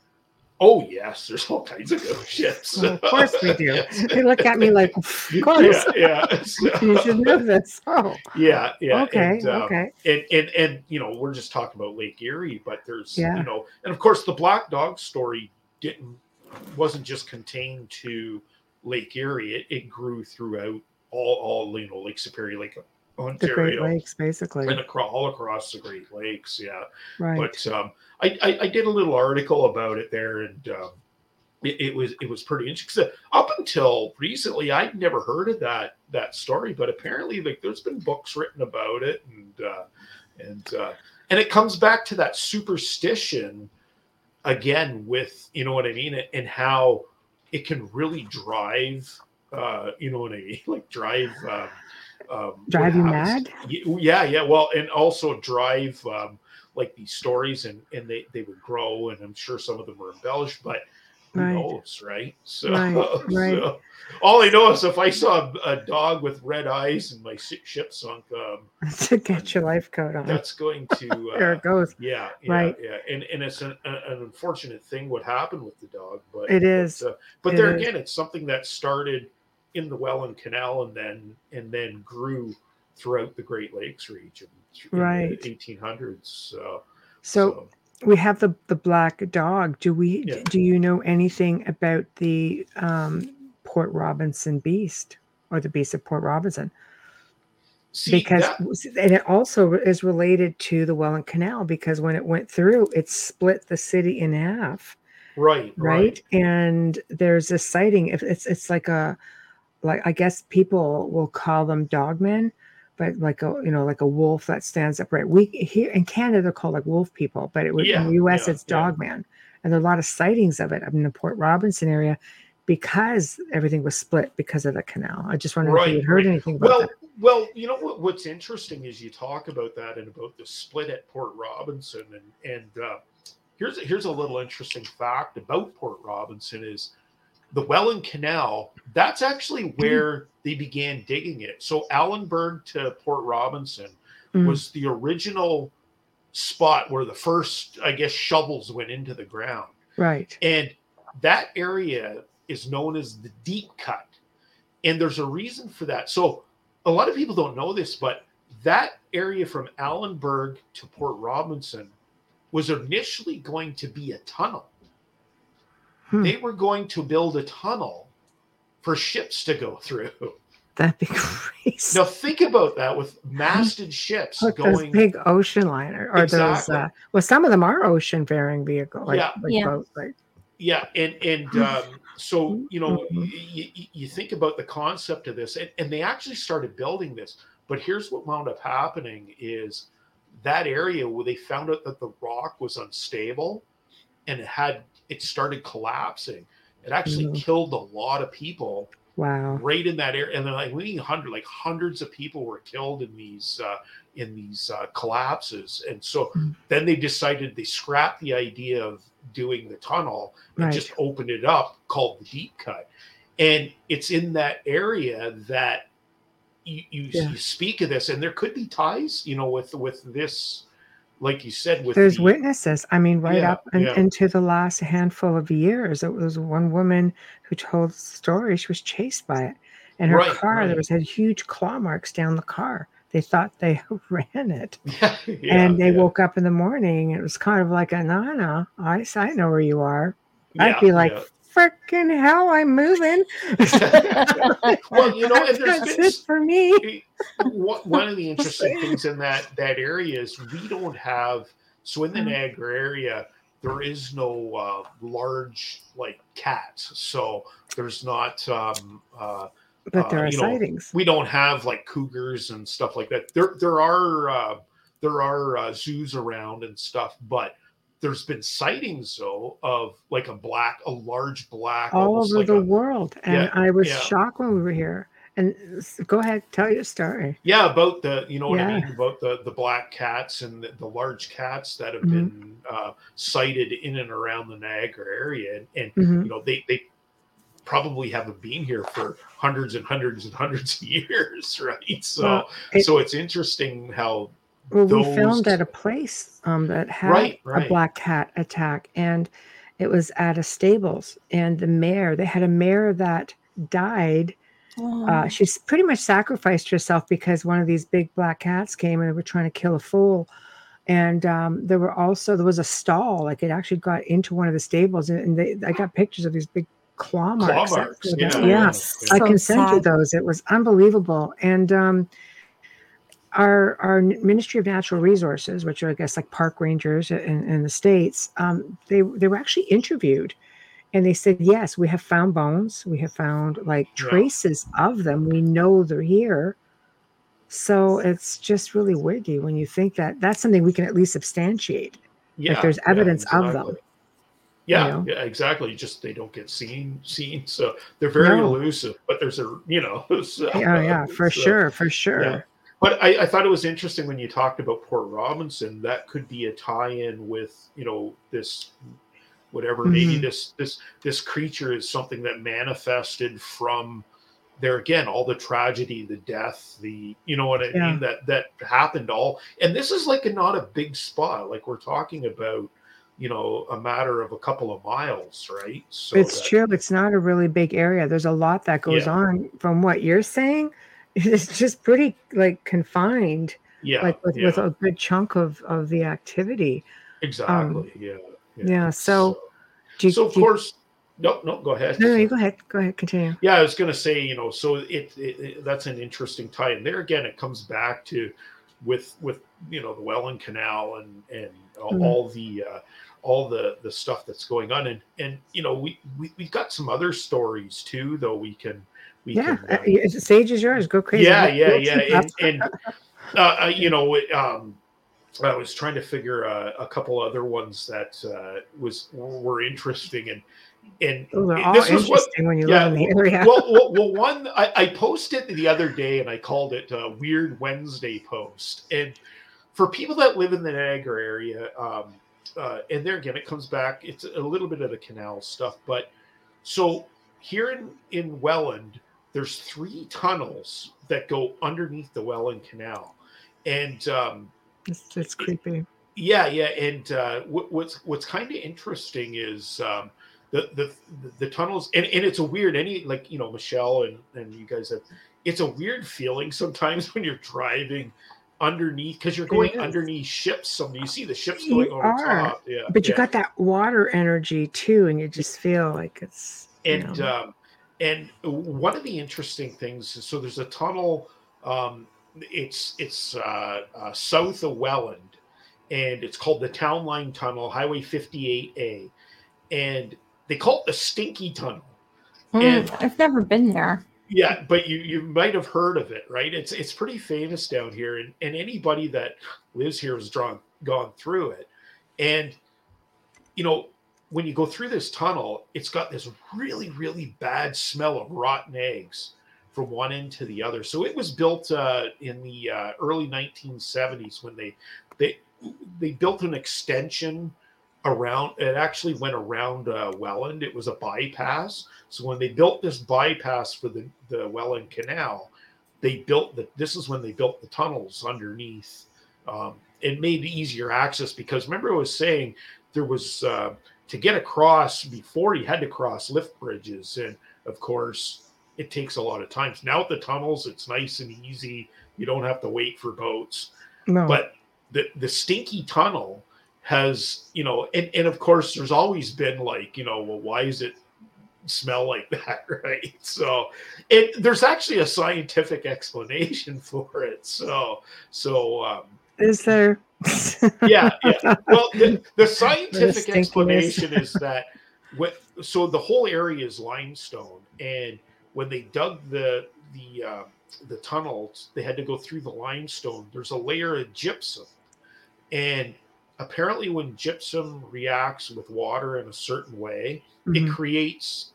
oh yes there's all kinds of ghost ships Well, of course we do. They look at me like, of course. yeah yeah So- You should know this. Oh, yeah yeah okay, and, um, okay. and and and you know we're just talking about lake erie but there's Yeah. you know and of course the black dog story didn't wasn't just contained to lake erie it, it grew throughout all all you know lake superior lake Ontario, The Great Lakes, basically. and across all across the great lakes yeah Right. but um I, I i did a little article about it there and um it, it was it was pretty interesting 'Cause up until recently i'd never heard of that that story but apparently like there's been books written about it and uh and uh and it comes back to that superstition again with you know what i mean and how it can really drive uh you know what a like drive um, um Drive you mad? Yeah yeah well and also drive um like these stories and and they they would grow and i'm sure some of them were embellished but who Right. knows right so, Right, right. so all i know is if i saw a, a dog with red eyes and my ship sunk um to get your life coat on. that's going to there uh, it goes. yeah, yeah, Right. yeah, and and it's an, an unfortunate thing what happened with the dog, but It is. But, uh, but It there is. again, it's something that started in the Welland Canal and then and then grew throughout the Great Lakes region, in Right. the 1800s. So, So we have the the black dog. Do we? Yeah. Do you know anything about the um, Port Robinson beast or the beast of Port Robinson? see, because that- and it also is related to the Welland Canal because when it went through, it split the city in half, right, right? And there's a sighting. If it's it's like a like I guess people will call them dogmen, but like a you know like a wolf that stands upright. We here in Canada they're called like wolf people, but it was Yeah, in the U.S. yeah, it's yeah. dogman, and there are a lot of sightings of it in the Port Robinson area because everything was split because of the canal. I just wonder if you heard right. anything about Well, that. well, you know what? What's interesting is you talk about that and about the split at Port Robinson, and and uh, here's here's a little interesting fact about Port Robinson is the Welland Canal. That's actually Hmm. where they began digging it. So Allanburg to Port Robinson Mm. was the original spot where the first, I guess, shovels went into the ground. Right. And that area is known as the deep cut. And there's a reason for that. So a lot of people don't know this, but that area from Allanburg to Port Robinson was initially going to be a tunnel. Hmm. They were going to build a tunnel for ships to go through. That'd be crazy. Now think about that with masted ships Look, those going. big ocean liner or Exactly. those uh well some of them are ocean faring vehicle like, Yeah. like Yeah. boats like Yeah, and and um, so you know, you, you think about the concept of this, and, and they actually started building this. But here's what wound up happening: is that area where they found out that the rock was unstable, and it had it started collapsing. It actually Mhm. killed a lot of people wow. right in that area, and then like we need hundred, like hundreds of people were killed in these uh, in these uh, collapses, and so Mm. then they decided they scrapped the idea of doing the tunnel and Right. just opened it up called the deep cut, and it's in that area that you you, Yeah. you speak of this, and there could be ties, you know, with with this, like you said, with There's the, witnesses. I mean, right Yeah, up and, yeah. into the last handful of years, it was one woman who told the story. She was chased by it, and her Right, car right. there was had huge claw marks down the car. They thought they ran it, yeah, and they woke up in the morning. It was kind of like a no. I I know where you are. I'd be like, yeah. freaking hell, I'm moving. well, you know, and there's it for me. one one of the interesting things in that that area is we don't have so in the Mhm. Niagara area there is no uh, large like cats so there's not um, uh, But there uh, are you know, sightings. we don't have like cougars and stuff like that there there are uh, there are uh, zoos around and stuff but there's been sightings though of like a black a large black all over like the a- world. And Yeah, I was yeah. shocked when we were here. And go ahead, tell your story. Yeah, about the you know what I mean about the the black cats and the, the large cats that have Mhm. been uh, sighted in and around the Niagara area, and, and Mhm. you know they they probably haven't been here for hundreds and hundreds and hundreds of years, right? So Well, it- so it's interesting how Well, we filmed at a place um, that had Right, a black cat attack, and it was at a stables. And the mare, they had a mare that died. Oh, Uh, she's pretty much sacrificed herself because one of these big black cats came and they were trying to kill a foal. And um, there were also there was a stall, like it actually got into one of the stables, and, and they, I got pictures of these big claw claw marks. that- marks. that- Yeah, yeah. I So can send you those. It was unbelievable. And um, our our Ministry of Natural Resources, which are I guess like park rangers in, in the states, um, they they were actually interviewed, and they said yes, we have found bones, we have found like Yeah. traces of them. We know they're here. So it's just really wiggy when you think that that's something we can at least substantiate. Yeah, there's yeah, evidence of them, exactly. Yeah, know? yeah, exactly. Just they don't get seen, seen. So they're very No. elusive, but there's a you know. so- Yeah, yeah, for so- sure, for sure. Yeah. But I, I thought it was interesting when you talked about Port Robinson. That could be a tie-in with you know this, whatever. Maybe Mhm. this this this creature is something that manifested from there again. All the tragedy, the death, the you know what I Yeah. mean. That that happened all. And this is like a, not a big spot. Like we're talking about, you know, a matter of a couple of miles, right? So it's that- true. It's not a really big area. There's a lot that goes Yeah. on. From what you're saying, it's just pretty like confined, Yeah, like with, yeah, with a good chunk of of the activity. exactly. yeah, Yeah. So, do you, so of course, no, no, go ahead. no, no, go ahead. Go ahead. Continue. Yeah, I was going to say, you know, so it, it, it that's an interesting tie, and there again, it comes back to with with you know the Welland Canal and and all, Mhm. all the uh, all the the stuff that's going on, and and you know we, we we've got some other stories too, though we can we Yeah. can, Uh, uh, y- stage is yours. Go crazy. yeah, yeah, yeah, and, and uh, uh, you know, um, I was trying to figure uh, a couple other ones that uh, was were interesting, and and this was what when you yeah, live in the area. well, well, well, one I, I posted the other day, and I called it a Weird Wednesday post. And for people that live in the Niagara area, um, uh, and there again, it comes back. It's a little bit of the canal stuff, but so here in in Welland, there's three tunnels that go underneath the Welland Canal, and um, it's, it's creepy. yeah, yeah, and uh, what, what's what's kind of interesting is um, the, the the tunnels, and, and it's a weird any like you know Michelle and and you guys have, it's a weird feeling sometimes when you're driving underneath because you're going underneath ships. Some you see the ships You going over are, top. Yeah, But you yeah. got that water energy too, and you just feel like it's. you and know, um, and one of the interesting things is so there's a tunnel um, it's it's uh, uh, south of welland and it's called the town line tunnel highway 58a and they call it the stinky tunnel. Mm, And- I've never been there. yeah but you you might have heard of it right? It's it's pretty famous down here and, and anybody that lives here has drawn gone through it. And you know when you go through this tunnel it's got this really really bad smell of rotten eggs from one end to the other so it was built uh, in the uh, early 1970s when they they they built an extension around it actually went around uh, welland it was a bypass so when they built this bypass for the, the Welland Canal, they built the this is when they built the tunnels underneath. Um, it made easier access because remember I was saying there was uh, to get across before you had to cross lift bridges and of course it takes a lot of times. Now at the tunnels it's nice and easy. You don't have to wait for boats no. but the the stinky tunnel has you know and, and of course there's always been like you know well why is it smell like that right so it there's actually a scientific explanation for it so so um is there? yeah yeah well the, the scientific stinkiness. explanation is that what so the whole area is limestone and when they dug the the uh, the tunnels they had to go through the limestone there's a layer of gypsum and apparently when gypsum reacts with water in a certain way it Mhm, creates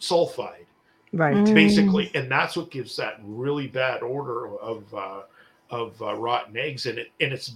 sulfide right. Mm. basically and that's what gives that really bad odor of uh of uh, rotten eggs and it and it's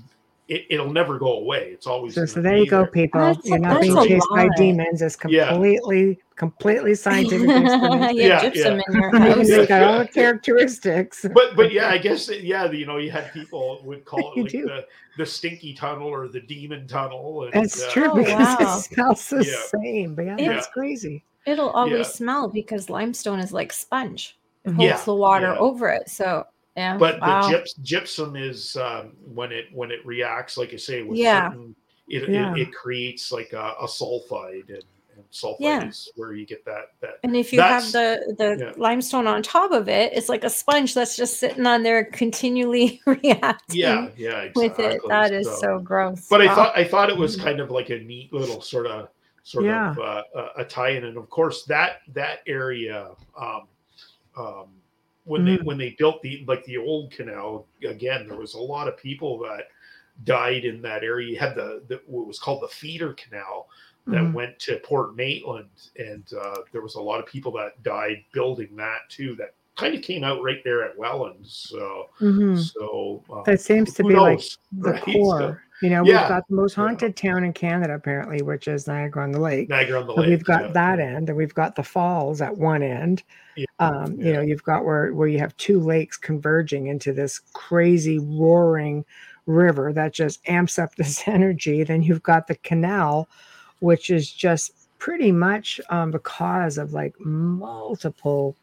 it, it'll never go away it's always So, so there you be go, people. That's- You're not being chased by demons. It's Yeah. completely, completely scientific explanation. yeah, Yeah, gypsum in your I mean, house. they got all the characteristics. but but yeah i guess that- yeah you know you had people would call it like do. the the stinky tunnel or the demon tunnel and It's uh, true Oh, because wow. it smells the Yeah. same. But yeah, Yeah. crazy. It'll always Yeah. smell because limestone is like sponge. It holds Yeah, the water yeah. over it. So yeah. but wow. the gyps, gypsum is um, when it when it reacts like i say with Yeah. certain it, Yeah. it, it creates like a, a sulfide and, and sulfide Yeah. is where you get that that and if you have the the yeah. limestone on top of it, it's like a sponge that's just sitting on there continually reacting yeah yeah exactly. with it. That is so, gross. but I thought I thought it was kind of like a neat little sort of sort Yeah. of uh, a, a tie-in, and of course that that area um, um, when they Mhm. when they built the like the old canal again, there was a lot of people that died in that area. You had the, the what was called the feeder canal that Mhm. went to Port Maitland, and uh, there was a lot of people that died building that too. That kind of came out right there at Welland. So Mhm. so um, That seems to be like the right? core. You know, Yeah. we've got the most Yeah. haunted town in Canada, apparently, which is Niagara on the Lake. Niagara on the So Lake. we've got yeah. that end, and we've got the falls at one end. Yeah, Um, You know, you've got where where you have two lakes converging into this crazy roaring river that just amps up this energy. Then you've got the canal, which is just pretty much um, the cause of like multiple,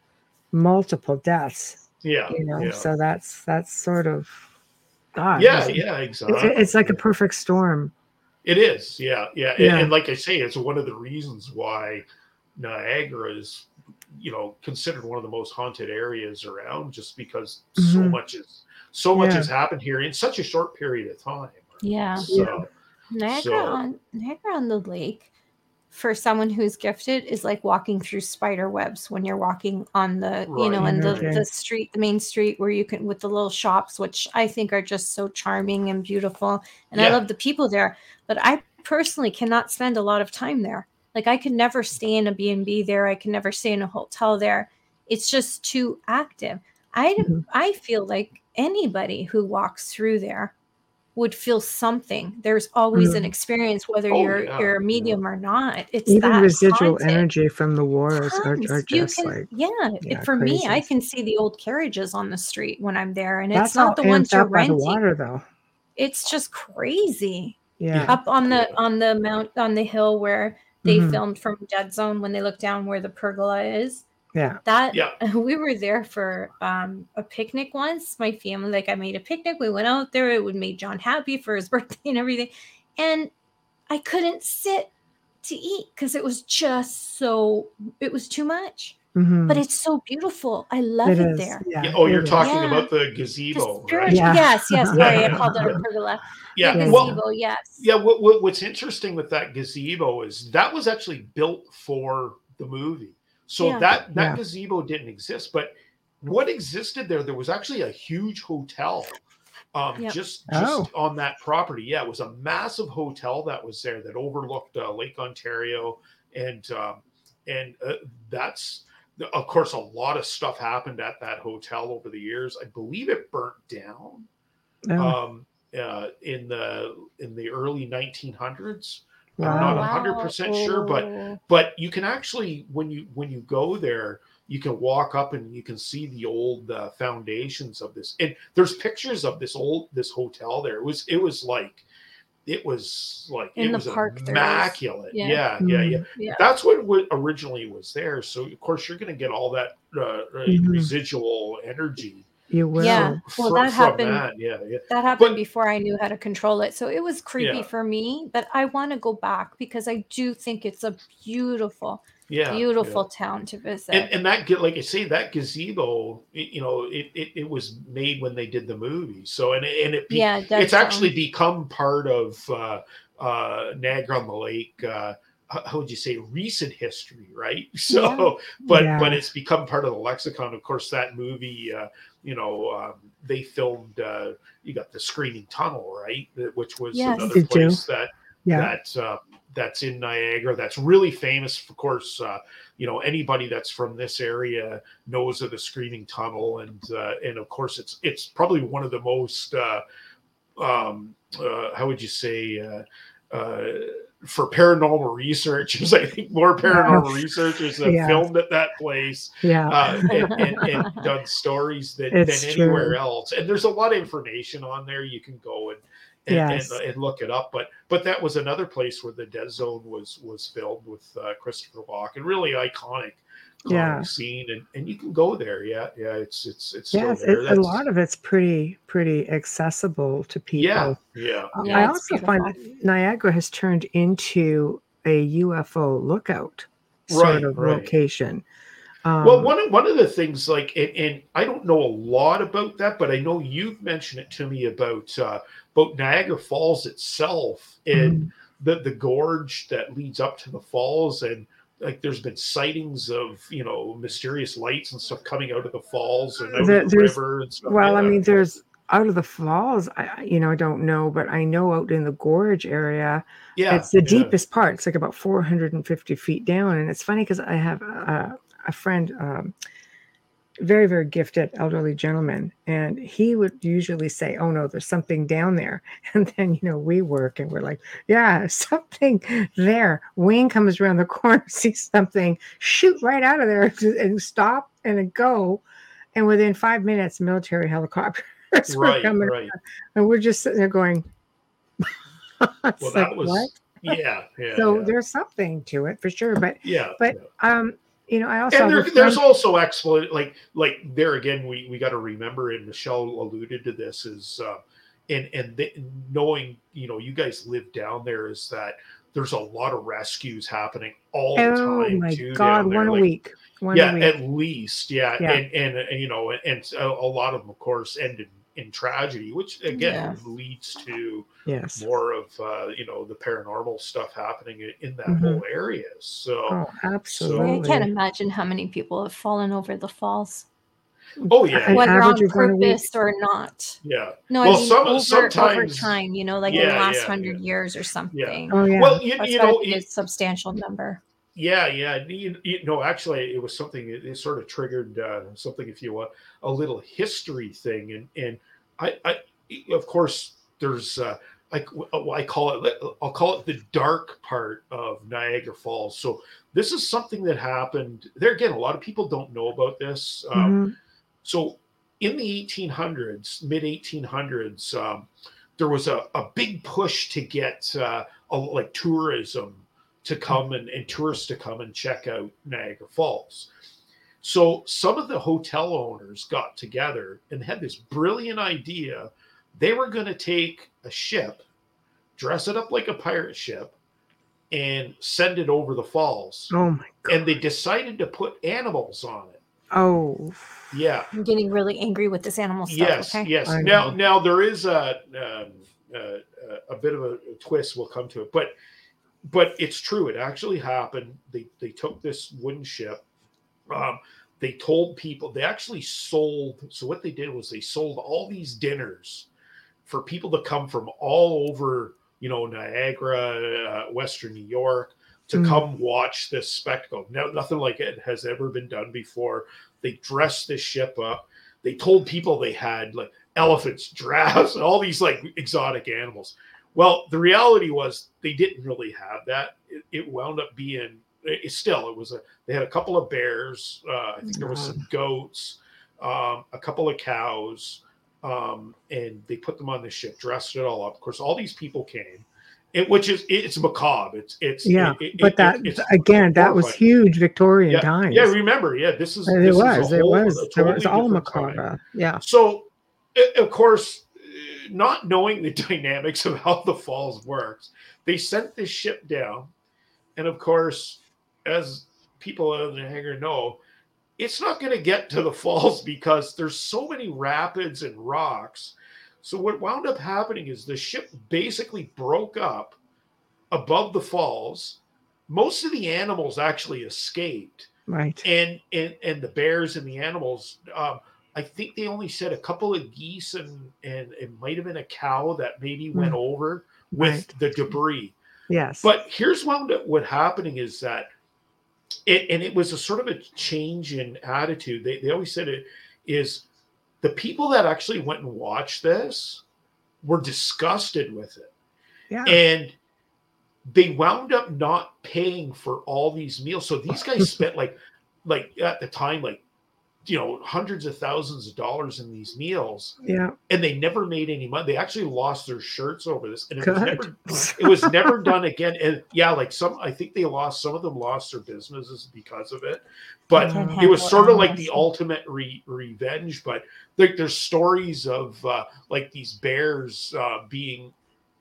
multiple deaths. Yeah, You know, yeah. so that's that's sort of God. yeah, it's- yeah, It's, exactly. it's like a perfect storm. It is, yeah, yeah, And- Yeah. And, like I say, it's one of the reasons why Niagara is, you know, considered one of the most haunted areas around, just because so Mhm. much is so much Yeah. has happened here in such a short period of time. Yeah. So Niagara So- on Niagara on the Lake for someone who's gifted is like walking through spider webs when you're walking on the you know in the, right. the street the main street where you can with the little shops which i think are just so charming and beautiful and i love the people there but i personally cannot spend a lot of time there. Like i could never stay in a b&b there i can never stay in a hotel there. It's just too active. I Mhm. i feel like anybody who walks through there would feel something. There's always an Mm. experience, whether Oh, you're yeah, you're a yeah. medium or not. It's Even that residual haunted. energy from the wars are, are just can- like yeah, yeah, it- for me, I can see the old carriages on the street when I'm there, and that's it's not the ones you're up the renting. water though. It's just crazy. Yeah. Up on the on the mount on the hill where they Mhm. filmed from Dead Zone when they look down where the pergola is. Yeah. That Yeah. we were there for um, a picnic once. My family, like I made a picnic. We went out there. It would make John happy for his birthday and everything. And I couldn't sit to eat because it was just so it was too much. Mhm. But it's so beautiful. I love It it, is, there. Yeah. Yeah, oh, you're talking Yeah. about the The gazebo, spirit- right? Yeah. Yes, yes. Sorry, I called it a pergola. Yeah. The Yeah. Well, gazebo, yes. yeah. What, what, what's interesting with that gazebo is that was actually built for the movie. So Yeah. that that Yeah. gazebo didn't exist, but what existed there? There was actually a huge hotel, um, Yep. just Oh. just on that property. Yeah, it was a massive hotel that was there that overlooked uh, Lake Ontario, and um, and uh, that's of course a lot of stuff happened at that hotel over the years. I believe it burnt down Oh, um, uh, in the in the early 1900s. I'm wow. not 100% sure, but but you can actually when you when you go there, you can walk up and you can see the old uh, foundations of this. And there's pictures of this old this hotel there. It was it was like it was like In it the was park immaculate. Yeah. Yeah, yeah, yeah. Mm. Yeah. That's what wa- originally was there. So of course you're going to get all that uh, uh, Mhm. residual energy You will. Yeah. Well, fr- that happened- that. Yeah, yeah. That happened But- before I knew how to control it. So it was creepy Yeah. for me, but I want to go back because I do think it's a beautiful, Yeah, beautiful town to visit. and, and that like I say that gazebo it, you know it, it it was made when they did the movie so and it, and it be, yeah, Dead it's Zone. actually become part of uh uh Niagara on the Lake uh how how would you say recent history right so but Yeah. but it's become part of the lexicon of course that movie uh you know um, they filmed uh you got the screaming tunnel right which was Yes. another Did you? place that Yeah. that uh, that's in Niagara. That's really famous. Of course, uh, you know anybody that's from this area knows of the Screaming Tunnel, and uh, and of course it's it's probably one of the most uh, um, uh, how would you say uh, uh, for paranormal researchers. I think more paranormal researchers have Yeah. filmed at that place Yeah. uh, and, and, and done stories It's than anywhere true. else. And there's a lot of information on there. You can go and and, Yes. and, and look it up. But but that was another place where the Dead Zone was was filmed with uh, Christopher Walken. Really iconic. Yeah. iconic scene and, and you can go there yeah yeah it's it's it's still Yes, there. it, a lot of it's pretty pretty accessible to people. yeah yeah Uh, Yeah, I it's also find that Niagara has turned into a UFO lookout sort Right, of right. location. Um, well, one of one of the things, like, and, and I don't know a lot about that, but I know you've mentioned it to me about uh, about Niagara Falls itself and Mhm. the the gorge that leads up to the falls, and like, there's been sightings of you know mysterious lights and stuff coming out of the falls and out There- of the river and stuff. well, I mean, there's out of the falls. I I- you know I don't know, but I know out in the gorge area, yeah, it's the yeah. deepest part. It's like about 450 feet down, and it's funny because I have a, a friend, um, very very gifted elderly gentleman, and he would usually say, "Oh no, there's something down there," and then you know we work and we're like, "Yeah, something there." Wayne comes around the corner, sees something, shoot right out of there, and stop and go, and within five minutes, military helicopters were right, coming, right. and we're just sitting there going. Well, like, that was "What?" yeah, yeah, so yeah. there's something to it for sure but yeah, but yeah. um you know i also and there, there's also exploit like like there again we we got to remember and michelle alluded to this is uh and and the, knowing you know you guys live down there is that there's a lot of rescues happening all the oh time my too god one a week one yeah a week at least yeah, Yeah. And, and and you know and a, a lot of them of course end in in tragedy which again leads to yes more of uh you know the paranormal stuff happening in, in that Mhm. whole area so oh I can't imagine how many people have fallen over the falls, oh yeah whether on average of one a week. purpose or not. yeah No, Well, I mean some- over, over time, you know, like in the last yeah, hundred yeah. years or something. oh yeah well you, you know be a it- substantial number. Yeah, yeah. You, you know, actually, it was something. It, it sort of triggered uh, something, if you want, a little history thing, and and I, I of course, there's uh, like I call it. I'll call it the dark part of Niagara Falls. So this is something that happened there. Again, a lot of people don't know about this. Um, Mhm. so in the 1800s, mid 1800s, um, there was a, a big push to get uh, a, like tourism to come and, and tourists to come and check out Niagara Falls. So some of the hotel owners got together and had this brilliant idea. They were going to take a ship, dress it up like a pirate ship, and send it over the falls. Oh my god. And they decided to put animals on it. oh. Yeah. I'm getting really angry with this animal stuff. Yes. okay? Yes. Now, now there is a um, uh, a bit of a twist. We'll come to it, but but it's true. It actually happened. They they took this wooden ship. Um, they told people they actually sold. So what they did was they sold all these dinners for people to come from all over, you know, Niagara, uh, Western New York, to Mm. come watch this spectacle. No, nothing like it has ever been done before. They dressed this ship up. They told people they had like elephants, giraffes, and all these like exotic animals. Well, the reality was they didn't really have that. It, it wound up being it, still it was a they had a couple of bears. Uh, I think there was some goats, um, a couple of cows, um, and they put them on the ship, dressed it all up. Of course, all these people came. It, which is it's macabre. It's it's Yeah, it- it- but that again, that was huge Victorian Yeah, times. Yeah, remember, yeah, this is it this is a was. It was. was all different time. macabre. Yeah. So, of course, not knowing the dynamics of how the falls works, they sent this ship down, and of course, as people in Niagara know, it's not going to get to the falls because there's so many rapids and rocks. So what wound up happening is the ship basically broke up above the falls. Most of the animals actually escaped Right. and and and the bears and the animals um i think they only said a couple of geese and and it might have been a cow that maybe hmm. went over with. Right. the debris Yes. but here's what what happening is that it and it was a sort of a change in attitude they, they always said it is the people that actually went and watched this were disgusted with it yeah. and they wound up not paying for all these meals. So these guys spent like, like at the time, like, you know, hundreds of thousands of dollars in these meals, yeah. and they never made any money. They actually lost their shirts over this, and it was never, it was never done again. And yeah, like some, I think they lost some of them lost their businesses because of it, but it was sort of like the ultimate re- revenge. But like there's stories of uh, like these bears uh, being,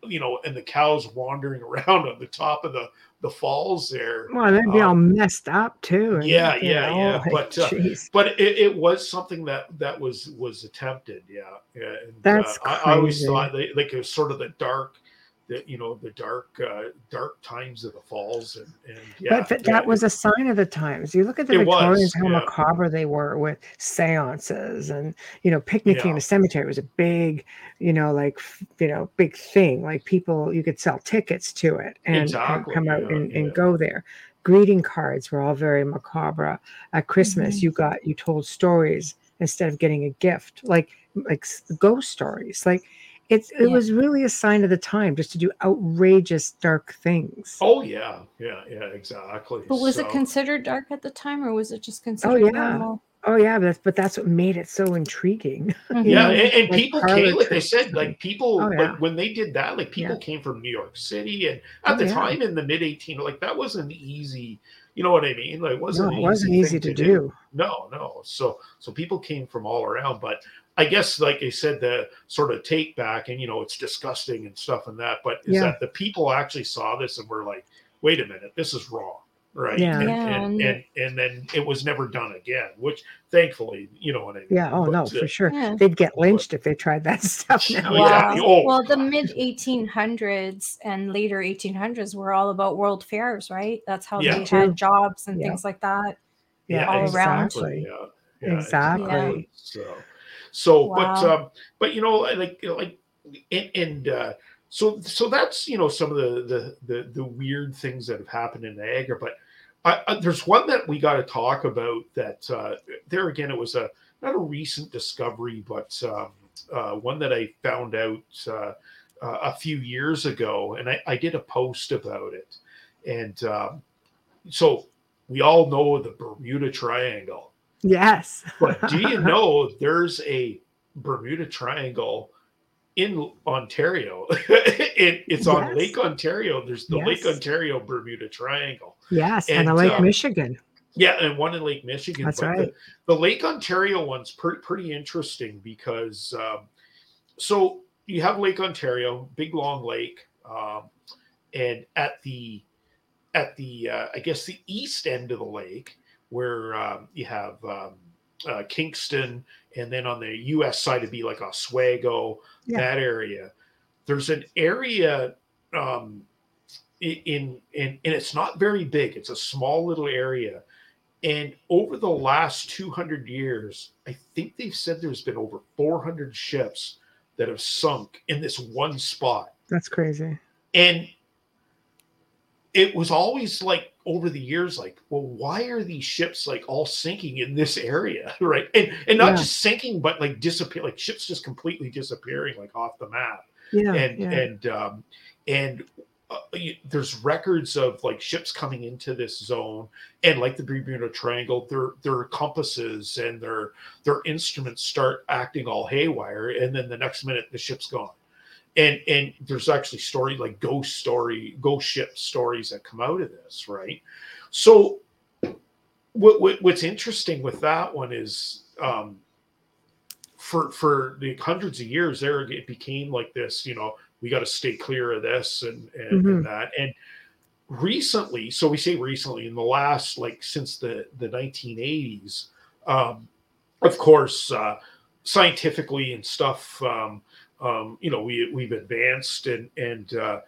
you know, and the cows wandering around on the top of the the falls there. Well, they'd be all Um, messed up too. yeah, yeah, know, yeah, like, but, uh. But it, it was something that that was was attempted. Yeah, yeah. And, That's uh, I, I always thought they, like it was sort of the dark. The, you know the dark uh, dark times of the falls and, and yeah, but th- yeah, that was a sign of the times. You look at the It was, Victorians, how yeah. macabre they were with seances and, you know, picnicking in Yeah. a cemetery was a big, you know, like, you know, big thing. Like people, you could sell tickets to it and, and Exactly, come out yeah, and, and go there. Greeting cards were all very macabre. At Christmas, Mhm. you got, you told stories instead of getting a gift, like, like ghost stories. Like, it's, it Yeah. was really a sign of the time just to do outrageous, dark things. Oh yeah, yeah, yeah, exactly. But was it considered dark at the time, or was it just considered Oh yeah. normal? Oh yeah, but that's, but that's what made it so intriguing. Mhm. yeah, and, and like people parlor came, like they said, like people, Oh, yeah. like when they did that, like people Yeah. came from New York City, and at Oh, the yeah. time in the mid 18, like that wasn't easy. You know what I mean? Like, it wasn't No, it wasn't easy easy thing to do. No, no. So, so people came from all around, but I guess, like I said, the sort of take back, and you know, it's disgusting and stuff and that, but is Yeah. that the people actually saw this and were like, "Wait a minute, this is wrong." Right. Yeah. And, Yeah, and, and- and and then it was never done again, which thankfully, you know what I mean. Yeah. Oh no, But, uh, for sure. Yeah. They'd get lynched if they tried that stuff now. Yeah. Wow. Oh, well, the mid 1800s and later 1800s were all about world fairs, right? That's how Yeah. they True. had jobs and Yeah. things like that. Yeah, all around. exactly. Yeah, yeah, Exactly. So, so, but um, but you know, like like, and, and uh, so so that's you know some of the the the, the weird things that have happened in Niagara, but. I, I, there's one that we got to talk about that uh, there again it was a not a recent discovery but um, uh, one that I found out uh, uh, a few years ago and I, I did a post about it and um, so we all know the Bermuda Triangle Yes. but do you know there's a Bermuda Triangle in Ontario? it, it's on Yes. Lake Ontario. There's the Lake Ontario Bermuda Triangle. yes, and, and, a Lake uh, Michigan. Yeah, and one in Lake Michigan. That's but right. The, the Lake Ontario one's pretty pretty interesting because um, so you have Lake Ontario, big long lake, um, and at the at the uh, I guess the east end of the lake where um, you have um, uh, Kingston, and then on the U.S. side it'd be like Oswego, Yeah. that area. There's an area um, in in and it's not very big. It's a small little area, and over the last 200 years, I think they've said there's been over 400 ships that have sunk in this one spot, That's crazy. and it was always like over the years like well why are these ships like all sinking in this area right and and not Yeah. just sinking but like disappear like ships just completely disappearing like off the map Yeah. and yeah. and um and uh, you- there's records of like ships coming into this zone and like the Bermuda Triangle their their compasses and their their instruments start acting all haywire and then the next minute the ship's gone and and there's actually story like ghost story ghost ship stories that come out of this right so what, what what's interesting with that one is um for for the hundreds of years there it became like this you know we got to stay clear of this and and, Mhm. and that and recently so we say recently in the last like since the the 1980s um of course uh scientifically and stuff um um, you know, we we've advanced and and uh,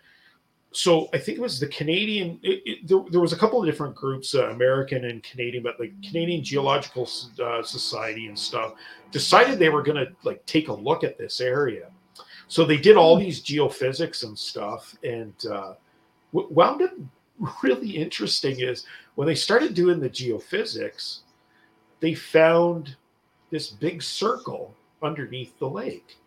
so I think it was the Canadian. It, it, there, there was a couple of different groups, uh, American and Canadian, but like Canadian Geological uh, Society and stuff decided they were going to like take a look at this area. So they did all these geophysics and stuff, and uh, what wound up really interesting is when they started doing the geophysics, they found this big circle underneath the lake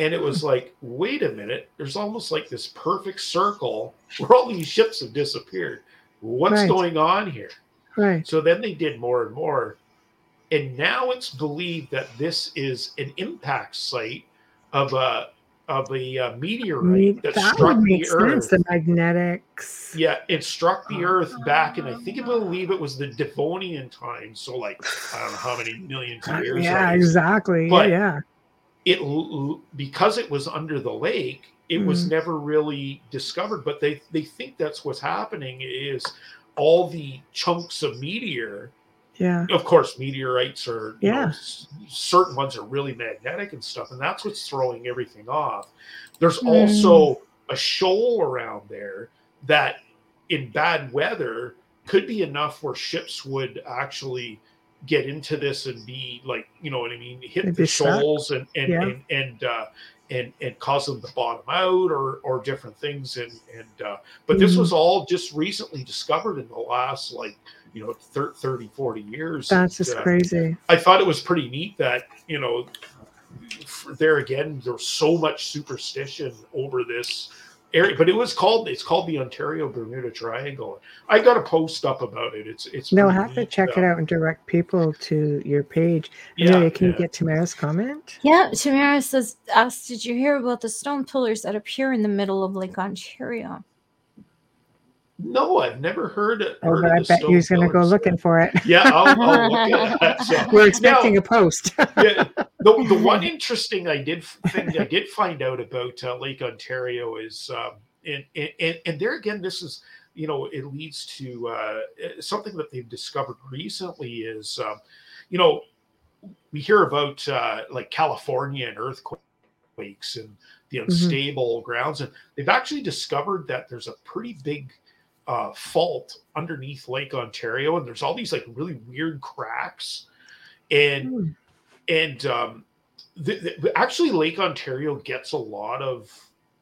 and it was like wait a minute there's almost like this perfect circle where all these ships have disappeared what's Right. going on here right. so then they did more and more and now it's believed that this is an impact site of a of a uh, meteorite Me- that, that struck would the make earth sense. The magnetics. yeah, it struck the Earth back, and I think I believe it was the Devonian time. So, like, I don't know how many millions of years. Yeah, exactly. But- yeah, It because it was under the lake, it was Mhm. never really discovered. But they they think that's what's happening is all the chunks of meteor. yeah, Of course, meteorites are you know, Yeah. certain ones are really magnetic and stuff, and that's what's throwing everything off. There's Mm. also a shoal around there that in bad weather could be enough where ships would actually get into this and be like you know what i mean hit the shoals and and Yeah. and and, uh, and and cause them to bottom out or or different things and and uh, but this Mhm. was all just recently discovered in the last like you know thir- 30 40 years that's And, just uh, crazy. I thought it was pretty neat that you know there again there's so much superstition over this area, but it was called it's called the Ontario Bermuda Triangle. I got a post up about it. It's it's No, I have to neat, check it uh, out and direct people to your page. Yeah, Amelia, can yeah. you get Tamara's comment? Yeah, Tamara says, asked, did you hear about the stone pillars that appear in the middle of Lake Ontario? No, I've never heard it. Oh, I bet you're going to go looking for it. Yeah, I'll, I'll look at. So, We're expecting a post. yeah, the, the one interesting I did thing I did find out about uh, Lake Ontario is, um, and, and and there again, this is you know it leads to uh, something that they've discovered recently is, um, you know, we hear about uh, like California and earthquakes and the unstable grounds, and they've actually discovered that there's a pretty big uh, fault underneath Lake Ontario, and there's all these like really weird cracks, and Hmm, and um, the, the, actually Lake Ontario gets a lot of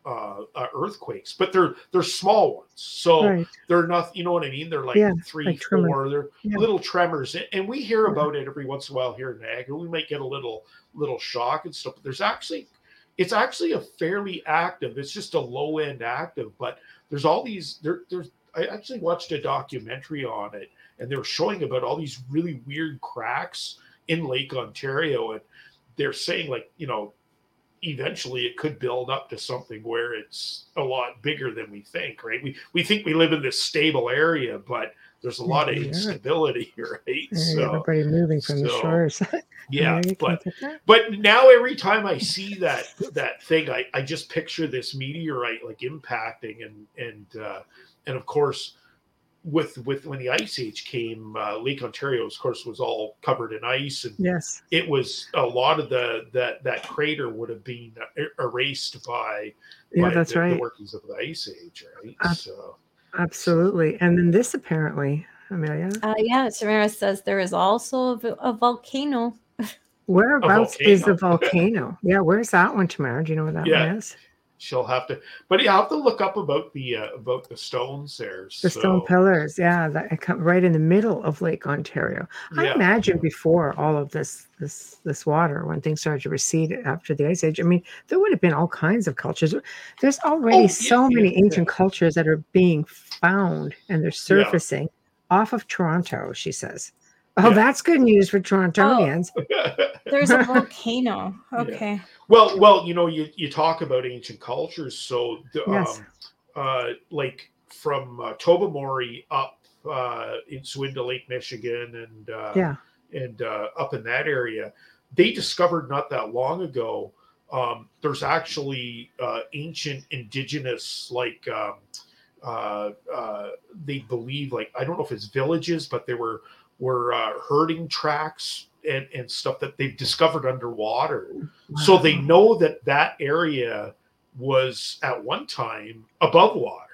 uh, uh, earthquakes, but they're they're small ones, so right. they're not. You know what I mean? They're like Yeah, three, like four. They're Yeah. little tremors, and- and we hear Yeah. about it every once in a while here in Niagara. We might get a little little shock and stuff. But there's actually it's actually a fairly active. It's just a low end active, but there's all these there. There's I actually watched a documentary on it, and they were showing about all these really weird cracks in Lake Ontario, and they're saying like you know eventually it could build up to something where it's a lot bigger than we think right we we think we live in this stable area but there's a lot of Yeah. instability, right? Yeah, So everybody moving from the shores. yeah, but can't get that. but now every time I see that that thing, I, I just picture this meteorite like impacting and and uh, and of course with with when the ice age came, uh, Lake Ontario, of course, was all covered in ice, and yes, it was a lot of the that that crater would have been er- erased by yeah, by that's the, right. the workings of the ice age, right? Uh, so Absolutely. And then this apparently, Amelia, Uh, yeah, Samara says there is also a, a volcano. whereabouts is the volcano. volcano? yeah, where's that one, Tamara? Do you know where that Yeah. one is? She'll have to, but you have to look up about the uh, about the stones there. The stone pillars, yeah, that come right in the middle of Lake Ontario. I Yeah. imagine before all of this this this water, when things started to recede after the ice age, I mean, there would have been all kinds of cultures. There's already Oh, so yeah, many yeah. ancient cultures that are being found and they're surfacing off of Toronto, she says. Oh, Yeah. that's good news for Torontonians. There's a volcano. Okay. Well, well, you know, you, you talk about ancient cultures, so the, Yes. um, uh, like from uh, Tobermory up uh, into into Lake Michigan and uh, yeah. and uh, up in that area, they discovered not that long ago. Um, there's actually uh, ancient indigenous like um, uh, uh, they believe like I don't know if it's villages, but there were were uh, herding tracks and, and stuff that they've discovered underwater. So they know that that area was at one time above water.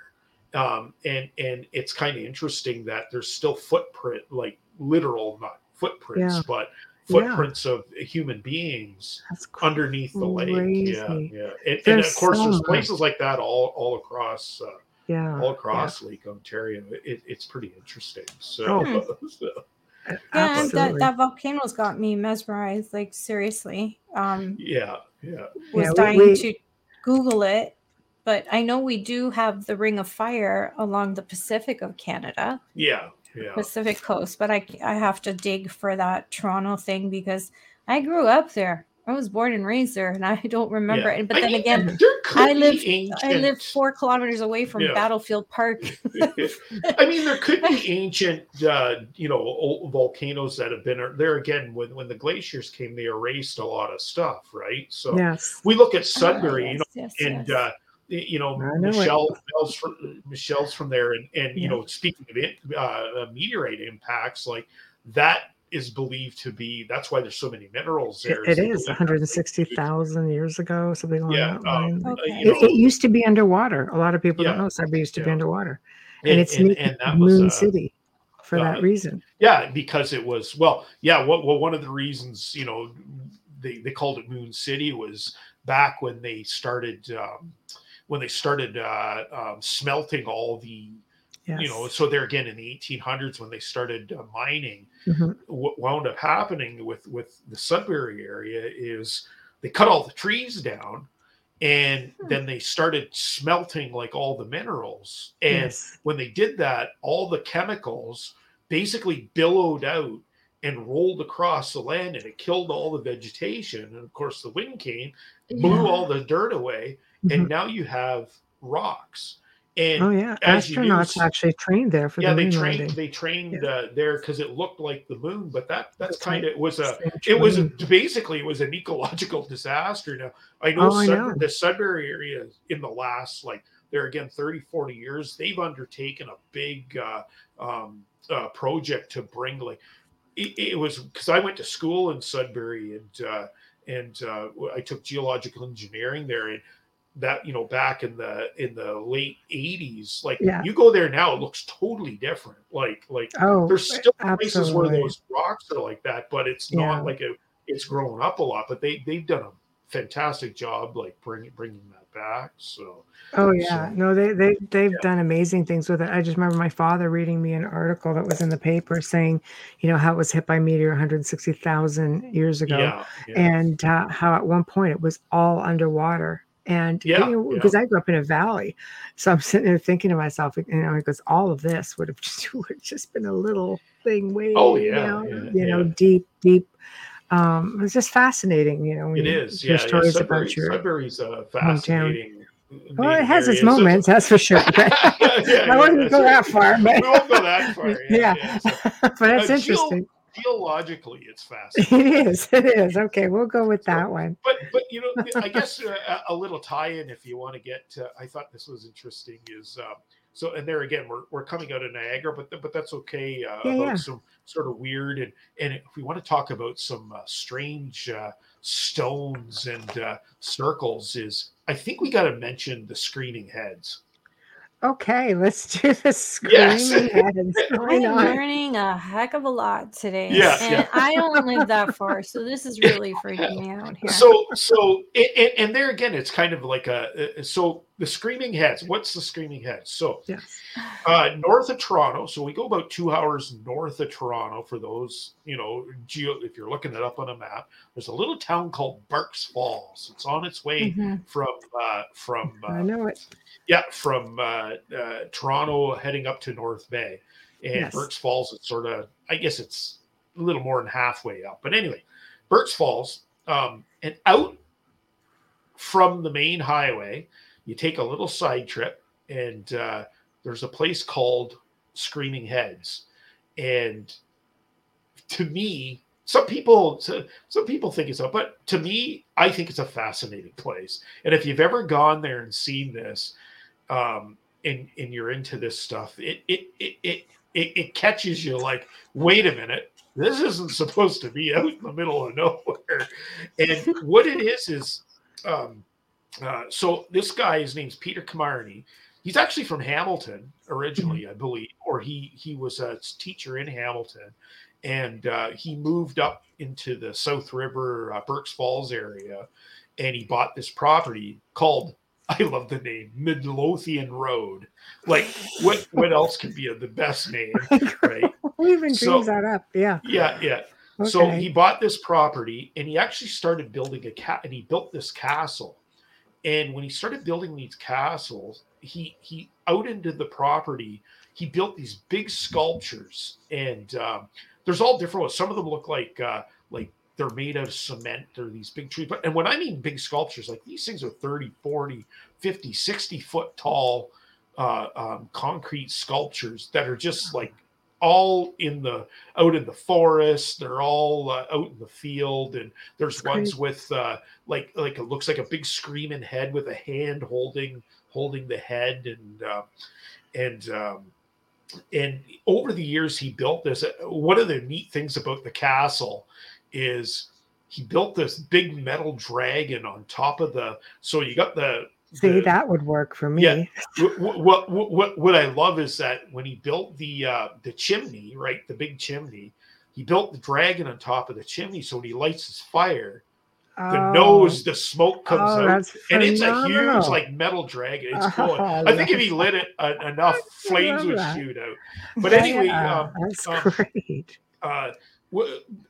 Um, and and it's kind of interesting that there's still footprint, like literal, not footprints, Yeah. but Yeah. footprints of human beings underneath the lake. Yeah, yeah. And, and of course, so there's much. places like that all all across uh, yeah. all across Lake Ontario. It, it's pretty interesting. So, Oh. so Yeah, that, that volcano's got me mesmerized. Like seriously, um, yeah, yeah. was Yeah, we- dying we- to Google it, but I know we do have the Ring of Fire along the Pacific of Canada, Yeah, yeah. Pacific coast. But I I have to dig for that Toronto thing because I grew up there. I was born and raised there, and I don't remember yeah. it. But I then mean, again, there, there could I live I live four kilometers away from Yeah. Battlefield Park. I mean, there could be ancient, uh, you know, old volcanoes that have been there again. When when the glaciers came, they erased a lot of stuff, right? So Yes. we look at Sudbury, Ah, you know, yes, yes, and yes. uh, you know, I know. Michelle, Michelle's from, Michelle's from there, and and you Yeah. know, speaking of it, uh, meteorite impacts, like that is believed to be. That's why there's so many minerals there. it is 160,000 years ago, something along Yeah, that um, line. uh, Okay. you It, know, it used to be underwater. A lot of people Yeah. don't know Sudbury used to be underwater, and, and, it's and, and that was Moon uh, City for uh, that reason. Yeah, because it was well, yeah. What well, one of the reasons you know they they called it Moon City was back when they started um, when they started uh, um, smelting all the Yes. you know. So there again in the 1800s when they started uh, mining, Mhm. what wound up happening with with the Sudbury area is they cut all the trees down. And Hmm. then they started smelting like all the minerals, and yes. when they did that, all the chemicals basically billowed out and rolled across the land and it killed all the vegetation. And of course, the wind came, blew Yeah. all the dirt away, Mhm. and now you have rocks. And Oh yeah, astronauts actually trained there for yeah, the they moon trained landing. they trained uh, there because it looked like the moon, but that that's That's kind of it was a it was a, basically it was an ecological disaster. Now I know, Oh, I know. the Sudbury area in the last like there again 30 40 years they've undertaken a big uh, um, uh, project to bring like it, it was because I went to school in Sudbury and uh, and uh, I took geological engineering there and that you know back in the in the late 80s like Yeah. you go there now it looks totally different like like Oh, there's still places where those rocks are like that, but it's Yeah. not like a. It's grown up a lot, but they they've done a fantastic job like bringing bringing that back. So Oh yeah, So- no, they they they've Yeah. done amazing things with it. I just remember my father reading me an article that was in the paper saying, you know, how it was hit by meteor 160,000 years ago, yeah, yeah, and uh, how at one point it was all underwater. And Yeah, you know, yeah. because I grew up in a valley, so I'm sitting there thinking to myself, you know, because all of this would have just, would have just been a little thing way, Oh, yeah, down, yeah, you know, deep, deep. Um, it's just fascinating, you know. it is. Yeah, stories Sudbury, about your Sudbury's a fascinating Well, it has its moments, that's for sure. Yeah, I wouldn't yeah, go that far, but We won't go that far. Yeah, Yeah. so but that's Uh, interesting. Geologically, it's fascinating. It is. It is. Okay, we'll go with that one. but but you know i guess uh, a, a little tie-in if you want to get to, i thought this was interesting is um, so and there again we're, we're coming out of niagara but but that's okay uh, Yeah, about yeah. some sort of weird and and if we want to talk about some uh, strange uh, stones and uh, circles is i think we got to mention the screaming heads Okay, let's do the Yes. screaming heads. I'm learning a heck of a lot today. Yeah, and yeah. I don't live that far, so this is really freaking me out here. so so and, and, and there again it's kind of like a uh, so the screaming heads what's the screaming heads so Yes. uh, north of Toronto. So we go about two hours north of Toronto for those, you know, geo. If you're looking it up on a map, there's a little town called Burk's Falls. It's on its way Mhm. from uh, from I uh, know it. yeah from uh, uh, Toronto heading up to North Bay, and Yes. Burk's Falls. It's sort of I guess it's a little more than halfway up. But anyway, Burk's Falls, um, and out from the main highway, you take a little side trip, and uh, there's a place called Screaming Heads, and to me, some people some people think it's a, but to me, I think it's a fascinating place. And if you've ever gone there and seen this, um, and and you're into this stuff, it it it it it, it catches you like, wait a minute. This isn't supposed to be out in the middle of nowhere. And what it is is um, uh, so this guy, his name's Peter Camani. He's actually from Hamilton originally, I believe, or he he was a teacher in Hamilton, and uh, he moved up into the South River, uh, Burk's Falls area, and he bought this property called. I love the name Midlothian Road. Like, what what else could be the best name, right? Who even So- dreams that up? Yeah. Yeah, yeah. So he bought this property and he actually started building a cat and he built this castle. And when he started building these castles, he he out into the property, he built these big sculptures. And um, there's all different ones. Some of them look like uh, like they're made of cement. They're these big trees. But and when I mean big sculptures, like these things are 30, 40, 50, 60 foot tall uh, um, concrete sculptures that are just like all in the out in the forest. They're all uh, out in the field, and there's That's ones with uh, like like it looks like a big screaming head with a hand holding holding the head, and uh, and um, and over the years he built this. Uh, One of the neat things about the castle is he built this big metal dragon on top of the. So you got the See, that would work for me. Yeah. what, what what what I love is that when he built the uh, the chimney, right, the big chimney, he built the dragon on top of the chimney. So when he lights his fire, the Oh. nose, the smoke comes Oh, out, and it's a huge like metal dragon. It's Oh, cool. I I think if he lit it uh, enough, flames would that. shoot out. But Yeah, anyway, um, that's um, great. uh,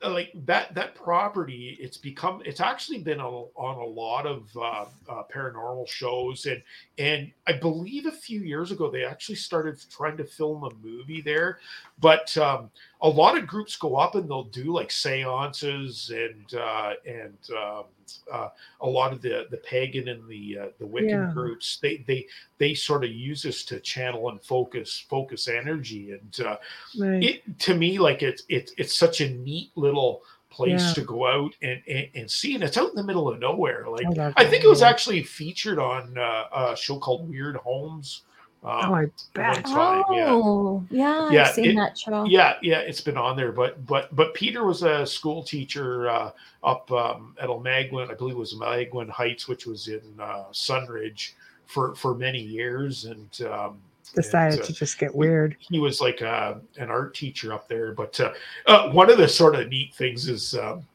like that that property it's become it's actually been a, on a lot of uh, uh, paranormal shows and and i believe a few years ago they actually started trying to film a movie there but um, a lot of groups go up and they'll do like seances and uh, and um, uh, a lot of the the pagan and the uh, the wiccan Yeah. groups they they they sort of use this to channel and focus focus energy and uh, Right. it to me like it's it's it's such a neat little place Yeah. to go out and, and and see and it's out in the middle of nowhere like I i think it was actually featured on uh, a show called weird homes um, oh, I bet. time, yeah. Oh, yeah, Yeah, I've seen it- that show. yeah yeah it's been on there but but but peter was a school teacher uh, up um, at Almaguin, i believe it was Almaguin heights which was in uh, Sundridge for for many years and um Decided and, uh, to just get weird. he was like uh, an art teacher up there. But uh, uh, one of the sort of neat things is, um,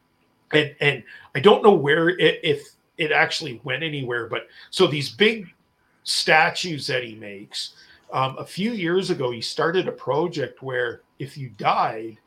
and and I don't know where it, if it actually went anywhere, but so these big statues that he makes. Um, a few years ago, he started a project where if you died,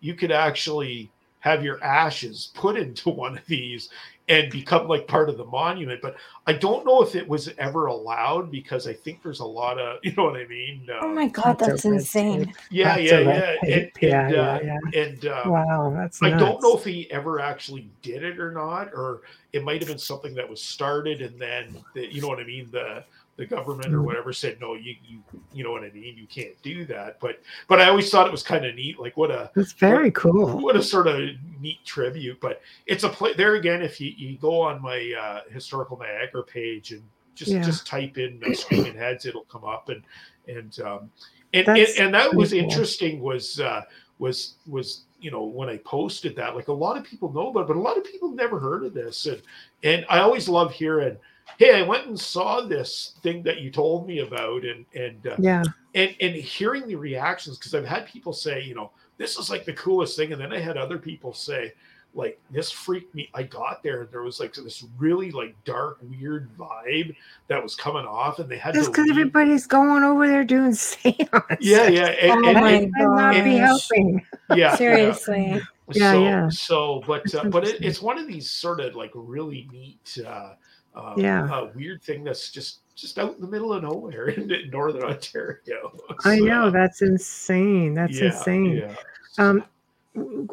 you could actually have your ashes put into one of these and become like part of the monument. But I don't know if it was ever allowed because I think there's a lot of, you know what I mean? Uh, oh my God, that's, that's insane. Yeah, that's yeah, yeah. And, yeah, and, yeah, uh, yeah. and uh, wow, that's I nuts. don't know if he ever actually did it or not, or it might have been something that was started and then, the, you know what I mean? The, the government or Mm. whatever said no you you you know what i mean you can't do that but but i always thought it was kind of neat like what a It's very cool. what a sort of neat tribute but it's a play there again if you, you go on my uh historical niagara page and just Yeah. just type in uh, screaming heads it'll come up and and um and and, and that was cool. interesting was uh was was you know when i posted that like a lot of people know about it, but a lot of people never heard of this and and i always love hearing hey i went and saw this thing that you told me about and and uh, Yeah, and and hearing the reactions because I've had people say, you know, this is like the coolest thing, and then I had other people say, like, this freaked me. I got there and there was like this really like dark, weird vibe that was coming off, and they had just because everybody's going over there doing seances. Yeah, yeah, and, Oh and- my and- Might not be helping. yeah, yeah. Seriously. Yeah, so, yeah. So, but uh, but it, it's one of these sort of like really neat, uh, um, Yeah. uh, weird thing that's just just out in the middle of nowhere in, in northern Ontario. I know that's insane. That's yeah, insane. yeah. Um,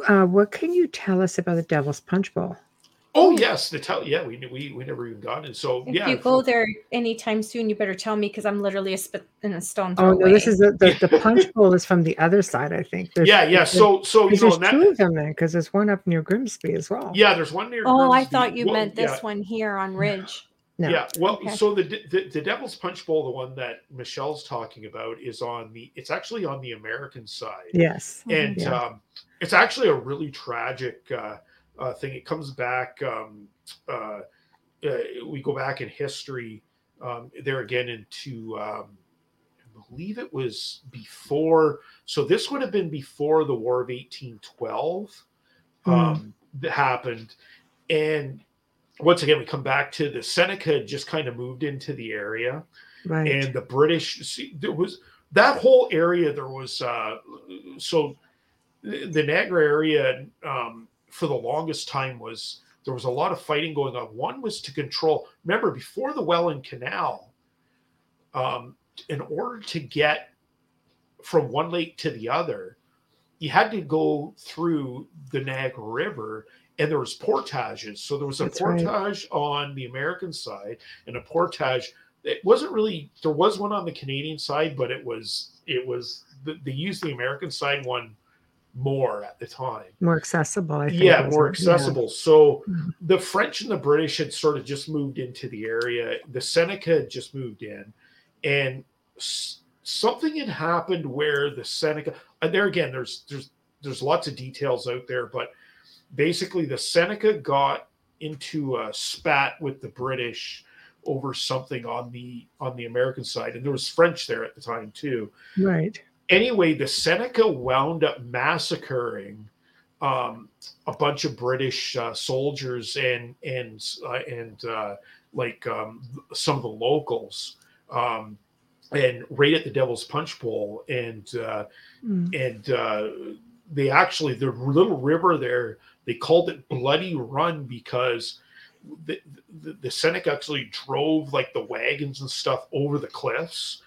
uh, what can you tell us about the Devil's Punch Bowl? Oh yes, the tell yeah we we we never even got it. So If yeah, you go there anytime soon, you better tell me because I'm literally a spit in a stone Oh throw no, this is the, the, the punch bowl is from the other side. I think. There's, yeah yeah. So so you because know there's that, two of them then, because there's one up near Grimsby as well. yeah, there's one near. Oh, I thought you Well, meant this yeah, one here on Ridge. No. Yeah, well, Okay. so the, the the Devil's Punch Bowl, the one that Michelle's talking about, is on the. It's actually on the American side. Yes. and Yeah. um, it's actually a really tragic uh, uh, thing. It comes back. Um, uh, uh, we go back in history um, there again into. Um, I believe it was before. So this would have been before the War of eighteen twelve um, that happened, and once again we come back to the Seneca just kind of moved into the area Right. and the British. See, there was that whole area. There was uh, so the the Niagara area um, for the longest time was there was a lot of fighting going on. One was to control. Remember, before the Welland Canal, um, in order to get from one lake to the other, you had to go through the Niagara River, and there was portages. So there was a That's right. portage on the American side and a portage it wasn't really there was one on the Canadian side, but it was it was they used the American side one more at the time. more accessible. I think. Yeah, more accessible. So Mhm. the French and the British had sort of just moved into the area. The Seneca had just moved in, and s- something had happened where the Seneca. And there again, there's there's there's lots of details out there, but basically the Seneca got into a spat with the British over something on the on the American side, and there was French there at the time too Right. Anyway, the Seneca wound up massacring um, a bunch of British uh, soldiers and and uh, and uh, like um, some of the locals, um, and right at the Devil's Punch Bowl, and uh, Mm. and uh, they actually the little river there they called it Bloody Run because. The, the, the Seneca actually drove like the wagons and stuff over the cliffs,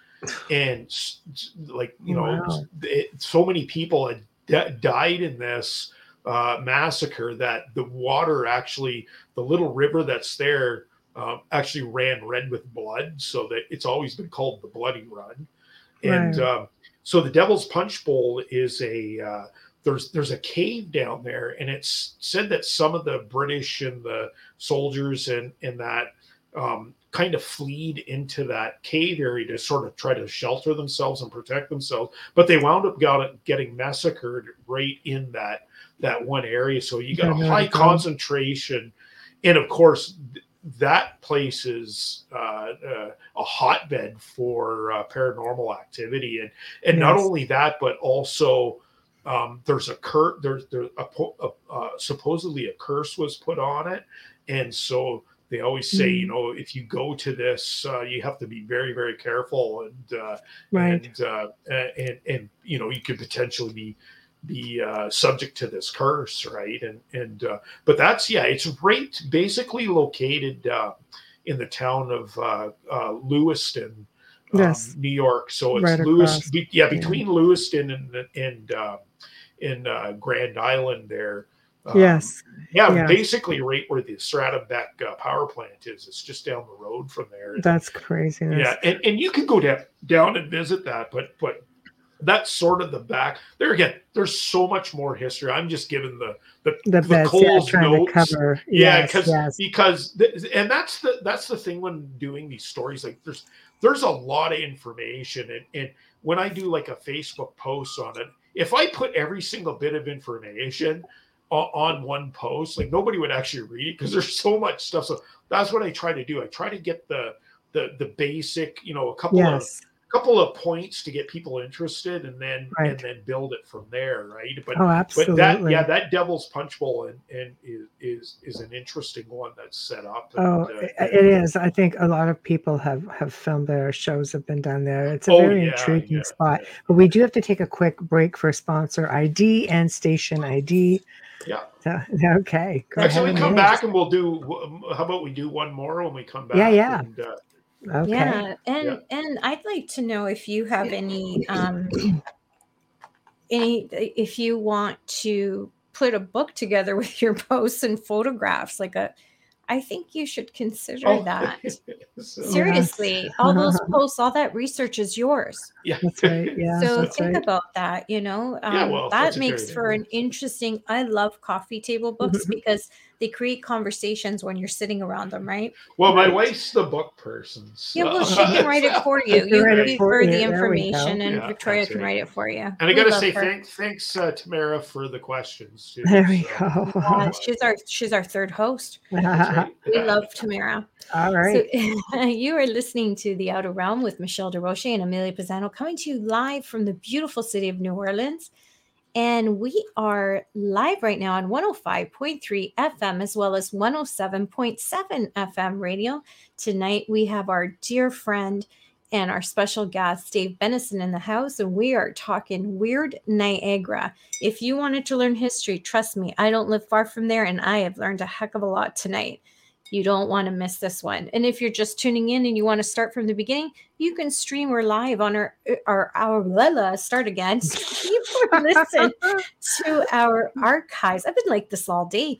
and like you know Wow. it, so many people had di- died in this uh, massacre that the water actually the little river that's there um, actually ran red with blood so that it's always been called the bloody run and Right. um, so the devil's punch bowl is a uh, there's there's a cave down there and it's said that some of the british and the soldiers and and that um, kind of fleed into that cave area to sort of try to shelter themselves and protect themselves. But they wound up got, getting massacred right in that that one area. So you got a high concentration. And of course th- that place is uh, uh, a hotbed for uh, paranormal activity. And and not only that but also um, there's a cur there's there's a, po- a uh, supposedly a curse was put on it. And so they always say you Mm. know if you go to this uh, you have to be very very careful and uh, Right. and, uh, and and you know you could potentially be be uh, subject to this curse, right? And and uh, but that's yeah, it's right basically located uh, in the town of uh, uh, Lewiston, um, Yes. New York. So it's Right Lewis, be, yeah, between Lewiston and and uh, in uh, Grand Island there. Um, yes. yeah, yeah. basically right where the Sir Adam Beck uh, power plant is. It's just down the road from there. That's craziness. Yeah, and, and you can go down down and visit that, but but that's sort of the back. There again, there's so much more history. I'm just giving the the, The the best, yeah, Coles trying notes. Yeah, because yes. because th- and that's the that's the thing when doing these stories. Like there's there's a lot of information, and and when I do like a Facebook post on it, if I put every single bit of information on one post, like nobody would actually read it because there's so much stuff. So that's what I try to do. I try to get the the the basic, you know, a couple of Yes. couple of points to get people interested, and then Right. and then build it from there, right? But Oh, but that yeah, that Devil's Punch Bowl and, and is, is is an interesting one that's set up. And, Oh, uh, it is. I think a lot of people have have filmed their shows have been done there. It's a Oh, very yeah, intriguing yeah, spot. yeah. But we do have to take a quick break for sponsor ID and station ID. Yeah. So, okay. Go Actually, ahead we come back and we'll do. How about we do one more when we come back? Yeah, yeah. And, uh, Okay. Yeah, and Yeah. and I'd like to know if you have any um any if you want to put a book together with your posts and photographs like a I think you should consider oh, that. so- Seriously, all those posts, all that research is yours. yeah, That's right. Yeah. so that's think right. about that, you know. Um, Yeah, well, that makes for an interesting. I love coffee table books because they create conversations when you're sitting around them, right? Well, my wife's the book person. Yeah, well, she can write it for you. can You write it give for her the There we go. information, and Yeah, Victoria that's can write it for you. And I got to say her. thanks, thanks uh, Tamara for the questions. Too, There we so- go. Yeah, she's our she's our third host. Right. We love Tamara. All right. So you are listening to The Outer Realm with Michelle DeRoche and Amelia Pisano coming to you live from the beautiful city of New Orleans. And we are live right now on 105.3 FM as well as 107.7 FM radio. Tonight we have our dear friend and our special guest, Dave Benison, in the house, and we are talking weird Niagara. If you wanted to learn history, trust me, I don't live far from there, and I have learned a heck of a lot tonight. You don't want to miss this one. And if you're just tuning in and you want to start from the beginning, you can stream or live on our our our blah, start again. Stream or listen to our archives. I've been like this all day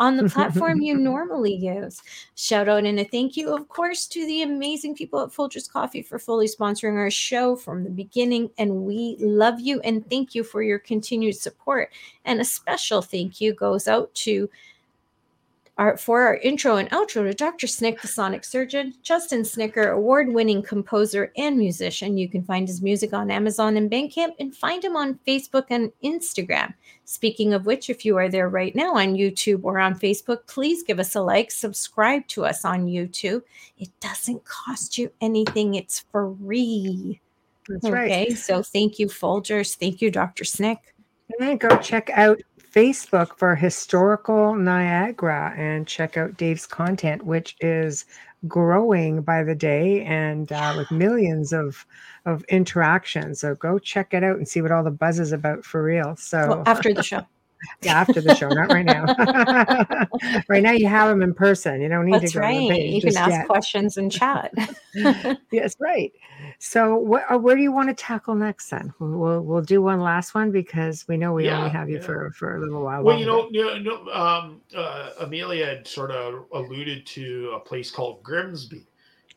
on the platform you normally use. Shout out and a thank you, of course, to the amazing people at Folgers Coffee for fully sponsoring our show from the beginning. And we love you and thank you for your continued support. And a special thank you goes out to our, for our intro and outro to Dr. Snick, the sonic surgeon, Justin Snicker, award winning composer and musician. You can find his music on Amazon and Bandcamp and find him on Facebook and Instagram. Speaking of which, if you are there right now on YouTube or on Facebook, please give us a like, subscribe to us on YouTube. It doesn't cost you anything, it's free. That's right. Okay, so thank you, Folgers. Thank you, Dr. Snick. And then go check out Facebook for Historical Niagara and check out Dave's content, which is growing by the day and uh, with millions of of interactions. So go check it out and see what all the buzz is about for real. So Well, after the show. yeah, after the show, not right now. right now, you have them in person. You don't need That's to go right. page You can ask yet. questions and chat. Yes, right. So, what, uh, where do you want to tackle next? Then we'll we'll, do one last one because we know we Yeah, only have you yeah. for for a little while. Well, you know, you know, um, uh, Amelia had sort of alluded to a place called Grimsby,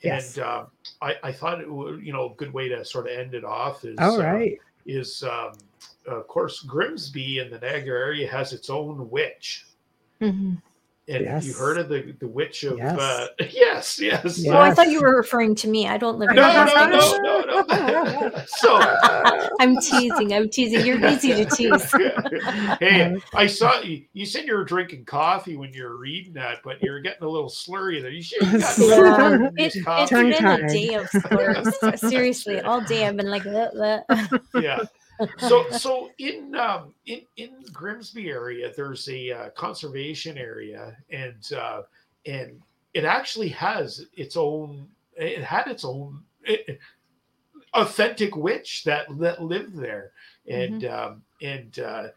Yes. and uh, I, I thought it would, you know, a good way to sort of end it off is All uh, is um, of course Grimsby in the Niagara area has its own witch. Mhm. And have you heard of the the witch of Yes. uh, yes, yes. Yeah. Oh, I thought you were referring to me. I don't live in No, the no, no, no, no. so I'm teasing. I'm teasing. You're easy to tease. hey, I saw you. You said you were drinking coffee when you were reading that, but you're getting a little slurry there. You should. You got Yeah. some in It, this it's coffee. been a day of slurs. Seriously, all day I've been like, "Bleh, bleh." yeah. So, so in um, in in Grimsby area, there's a uh, conservation area, and uh, and it actually has its own. It had its own. It, authentic witch that that lived there, and mm-hmm. um, and uh,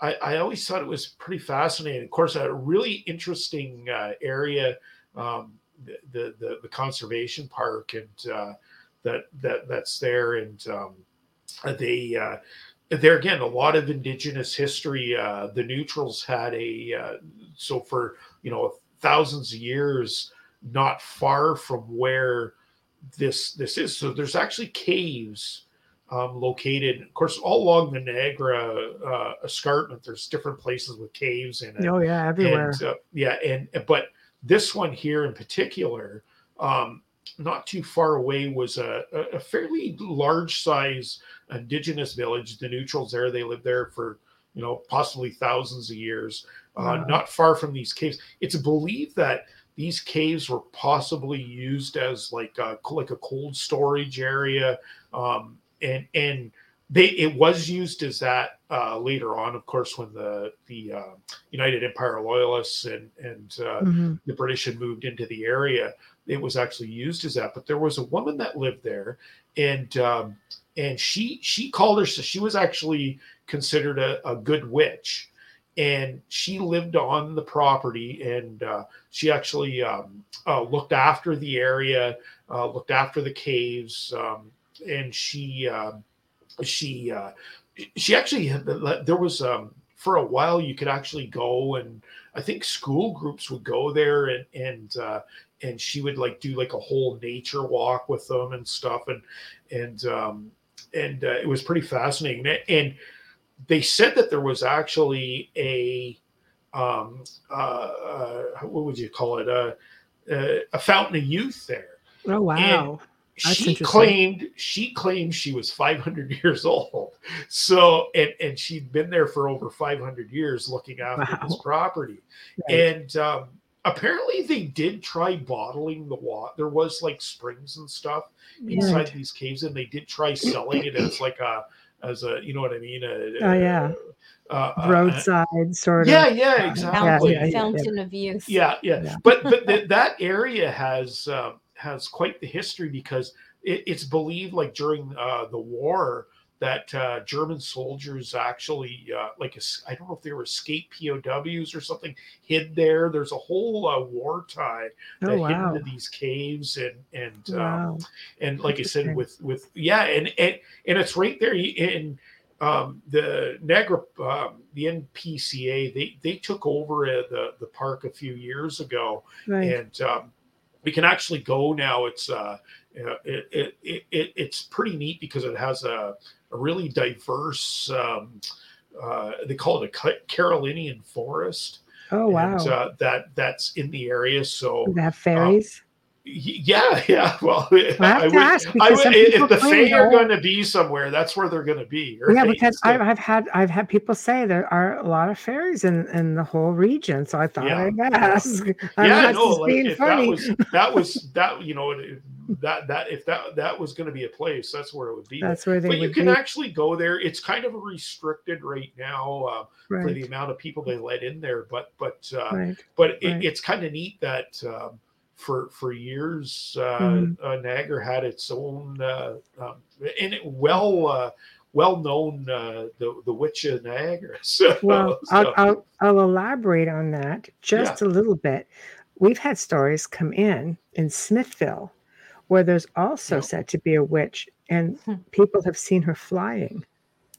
I, I always thought it was pretty fascinating. Of course, a really interesting uh, area, um, the, the the conservation park, and uh, that that that's there, and um, they uh, there again a lot of indigenous history. Uh, the neutrals had a uh, so for you know thousands of years, not far from where this this is. So there's actually caves um, located, of course, all along the Niagara uh, escarpment. There's different places with caves in it. Oh yeah, everywhere. And, uh, yeah, and but this one here in particular, um, not too far away, was a, a fairly large size indigenous village. The neutrals there, they lived there for you know possibly thousands of years. Uh. Not far from these caves. It's believed that these caves were possibly used as like a, like a cold storage area. Um, and and they it was used as that uh, later on, of course, when the the uh, United Empire Loyalists and and uh, mm-hmm. the British had moved into the area. It was actually used as that. But there was a woman that lived there, and um, and she she called her. So she was actually considered a, a good witch, and she lived on the property, and uh, she actually um, uh, looked after the area, uh, looked after the caves. Um, and she uh, she uh, she actually there was um, for a while you could actually go and I think school groups would go there and and uh, and she would like do like a whole nature walk with them and stuff and and um, and uh, it was pretty fascinating and they said that there was actually a um, uh, uh, what would you call it a, uh, a fountain of youth there. Oh wow! And, that's she claimed she claimed she was 500 years old. So and and she'd been there for over 500 years looking after wow. this property. Right. And um, apparently they did try bottling the water. There was like springs and stuff inside right. these caves, and they did try selling it as like a as a you know what I mean? A, oh yeah. Uh, uh, roadside uh, sort of yeah yeah exactly fountain, yeah, fountain of youth yeah yeah, yeah. but but th- that area has um, has quite the history because it, it's believed like during uh, the war that uh, German soldiers actually uh, like I don't know if they were escaped POWs or something hid there. There's a whole uh, war tie that oh, wow. hid into these caves and and um, wow. um, and like I said with with yeah and and and it's right there in um, the Niagara um, the NPCA they they took over uh, the the park a few years ago right. and um, we can actually go now. It's uh, it, it, it, it, it's pretty neat because it has a, a really diverse. Um, uh, they call it a Carolinian forest. Oh wow! And, uh, that that's in the area. So they have fairies. Um, yeah, yeah. Well, I, have would, ask I would, if the Fae are going to be somewhere, that's where they're going to be. Yeah, because I've, I've, had I've had people say there are a lot of fairies in, in the whole region, so I thought yeah. I'd ask. I'm yeah, no, like that was that was that you know that that if that that was going to be a place, that's where it would be. That's where they. But you can be. actually go there. It's kind of restricted right now uh, right. for the amount of people they let in there, but but uh, right. but it, it's kind of neat that. Um, for for years. Uh, mm-hmm. uh, Niagara had its own uh, um, and it well uh, well known uh, the the witch of Niagara. So, well, so. I'll, I'll, I'll elaborate on that just yeah. a little bit. We've had stories come in in Smithville where there's also said to be a witch, and hmm. people have seen her flying.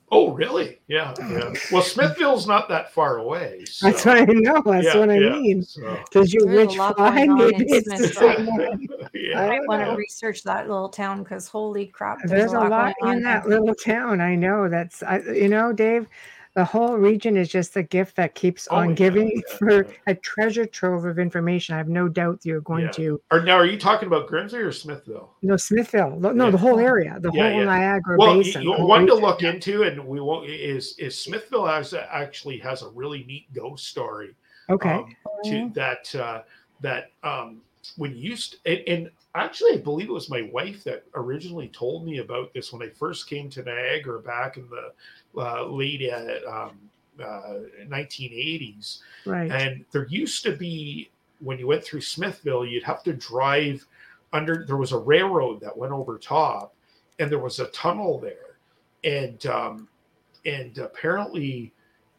Oh, really? Yeah, yeah. Well, Smithville's not that far away. So. That's what I know. That's yeah, what I yeah. mean. So. Does your There's witch fly? Maybe it's the same yeah. I, I want to research that little town because holy crap, there's, there's a lot, lot in that little town. I know. That's I, you know, Dave the whole region is just a gift that keeps oh, on giving yeah, for yeah. a treasure trove of information. I have no doubt you're going yeah. to. Are, now, are you talking about Grimsby or Smithville? No, Smithville. No, the whole area, the whole Niagara well, Basin. Well, one region. to look into, and we won't is is Smithville has actually has a really neat ghost story. Okay. Um, to that uh, that um, when you st- and, and actually i believe it was my wife that originally told me about this when i first came to niagara back in the uh, late uh, um, uh, 1980s. Right. And there used to be when you went through Smithville, you'd have to drive under. There was a railroad that went over top, and there was a tunnel there, and um, and apparently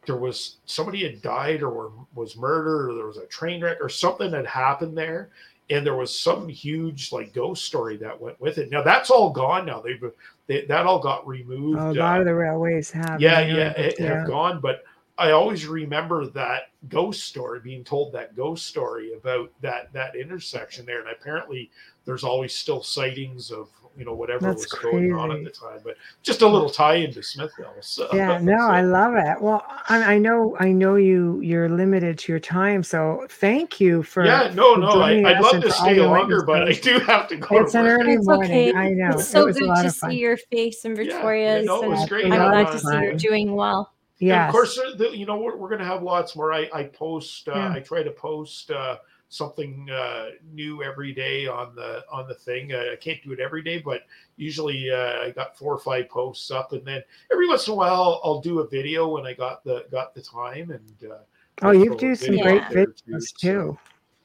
there was somebody had died or was murdered or there was a train wreck or something had happened there and there was some huge like ghost story that went with it now that's all gone now they've they, that all got removed Oh, a lot uh, of the railways have. yeah yeah it, yeah. have gone but i always remember that ghost story being told that ghost story about that that intersection there and apparently there's always still sightings of you know whatever That's was going on at the time but just a little tie into smithville so, yeah no so- i love it well I, I know i know you you're limited to your time so thank you for yeah, no, for no. I, i'd love to stay longer, but I do have to go. it's to an work. early It's morning okay. i know It's so it a good lot to see your face in Yeah, yeah, Victoria's. no, it was great. I'm glad to see you're doing well. Yeah. of course, you know, we're, we're going to have lots more. I, I post, uh, Yeah. I try to post uh, something uh, new every day on the on the thing. Uh, I can't do it every day, but usually uh, I got four or five posts up, and then every once in a while I'll do a video when I got the got the time. And uh, oh you throw a do some great videos so- too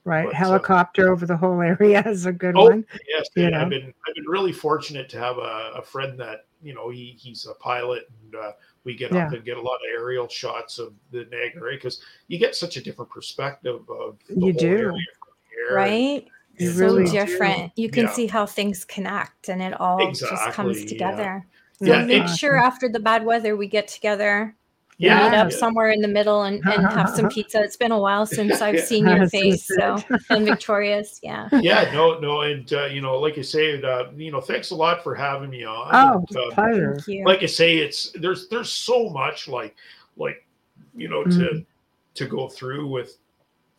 right But, uh, helicopter over the whole area is a good Oh, one Yes, you know. I've been I've been really fortunate to have a, a friend that you know he he's a pilot and uh, we get up and get a lot of aerial shots of the Niagara because you get such a different perspective of the You whole do. area from here. Right? You And, so really uh, do. different. You can Yeah. see how things connect and it all just comes Exactly, yeah. together. So Yeah, make it's- sure after the bad weather we get together, Yeah, meet up somewhere in the middle and, and have some pizza. It's been a while since I've Yeah. seen your That's face. So it. and Victoria's, yeah. yeah, no, no, and uh, you know, like I say, uh, you know, thanks a lot for having me on. oh And, uh, pleasure Thank you. like I say, it's there's there's so much like like you know to Mhm. to go through with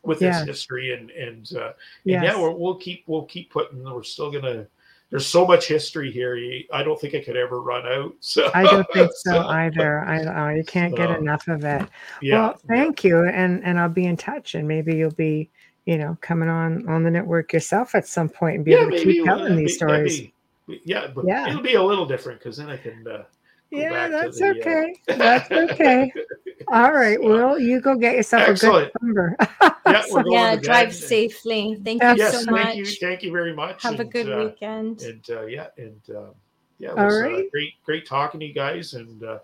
with Yeah. this history and and uh, and yes yeah, we're, we'll keep we'll keep putting. We're still gonna. There's so much history here. you- I don't think I could ever run out. So I don't think so either. I oh, you can't get enough of it. Yeah. well, thank you, and and I'll be in touch, and maybe you'll be, you know, coming on on the network yourself at some point and be able to maybe keep we'll- telling these be- stories. be- yeah, but Yeah. it'll be a little different because then I can. Uh, Yeah, back to that's the, uh, okay. That's okay. All right. So- Well, you go get yourself a good number. Yeah, we're Yeah, to bed. drive safely. Thank you Yes, Yes, so much. thank you, thank you very much. Have a good uh, weekend. And uh, yeah, and um, yeah, it All was uh, great, great talking to you guys, and uh,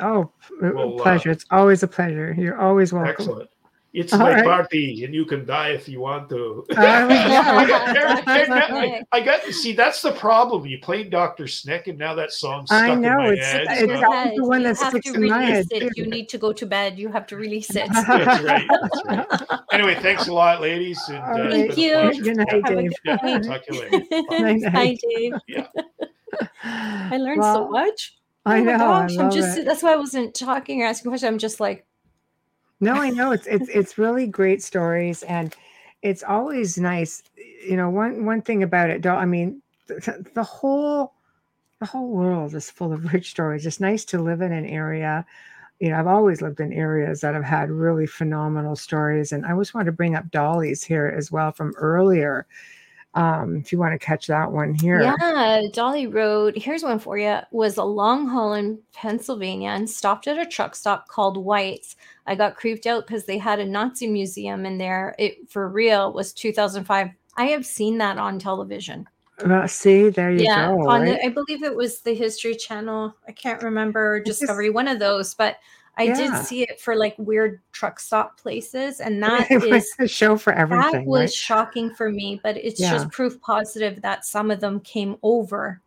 oh, Well, uh, pleasure. it's always a pleasure. You're always welcome. excellent. It's All my right. party, and you can die if you want to. Yeah. I, I got to see that's the problem. You played Doctor Snick, and now that song's stuck I in know, my it's- head. it's so- That the one you that have sticks to in my head, it. You need to go to bed. You have to release it. That's right. That's right. Anyway, thanks a lot, ladies. And, uh, Thank you. pleasure. Good night, Have a Dave. Yeah, good night. talk to you later. Bye. Hi. Dave. Yeah. I learned so Well, much. I Oh my know. gosh, I I'm just it. that's why I wasn't talking or asking questions. I'm just like, No, I know it's it's it's really great stories, and it's always nice. You know, one one thing about it, I mean, the, the whole the whole world is full of rich stories. It's nice to live in an area. You know, I've always lived in areas that have had really phenomenal stories, and I always want to bring up Dolly's here as well from earlier. Um, if you want to catch that one here, yeah, Dolly Road. Here's one for you. Was a long haul in Pennsylvania and stopped at a truck stop called White's. I got creeped out because they had a Nazi museum in there. It for real was 2005. I have seen that on television. Well, see, there you yeah, go. on right? the, I believe it was the History Channel. I can't remember just- Discovery, one of those, but I Yeah. did see it for like weird truck stop places, and that is was a show for everything. that was right? shocking for me. But it's Yeah. just proof positive that some of them came over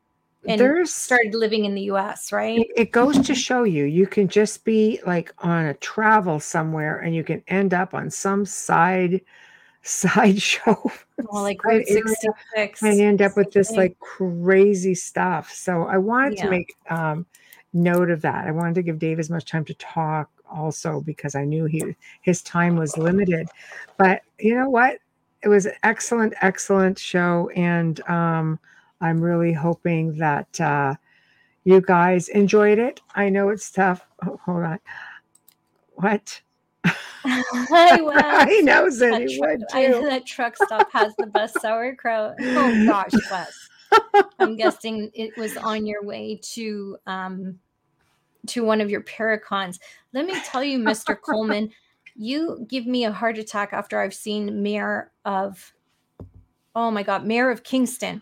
and There's started living in the U.S. Right? it, it goes to show you you can just be like on a travel somewhere and you can end up on some side side show Well, like side Route area 66, and end up with this like crazy stuff so i wanted Yeah. to make um note of that. I wanted to give dave as much time to talk also because i knew he his time was limited. But you know what? It was an excellent excellent show. And um i'm really hoping that uh you guys enjoyed it. I know it's tough. Oh, hold on. What? He knows it That he truck, would I, too. that truck stop has the best sauerkraut. Oh gosh, Wes. I'm guessing it was on your way to um to one of your paracons. Let me tell you, Mr. Coleman, you give me a heart attack after I've seen Mayor of oh my god, Mayor of Kingstown.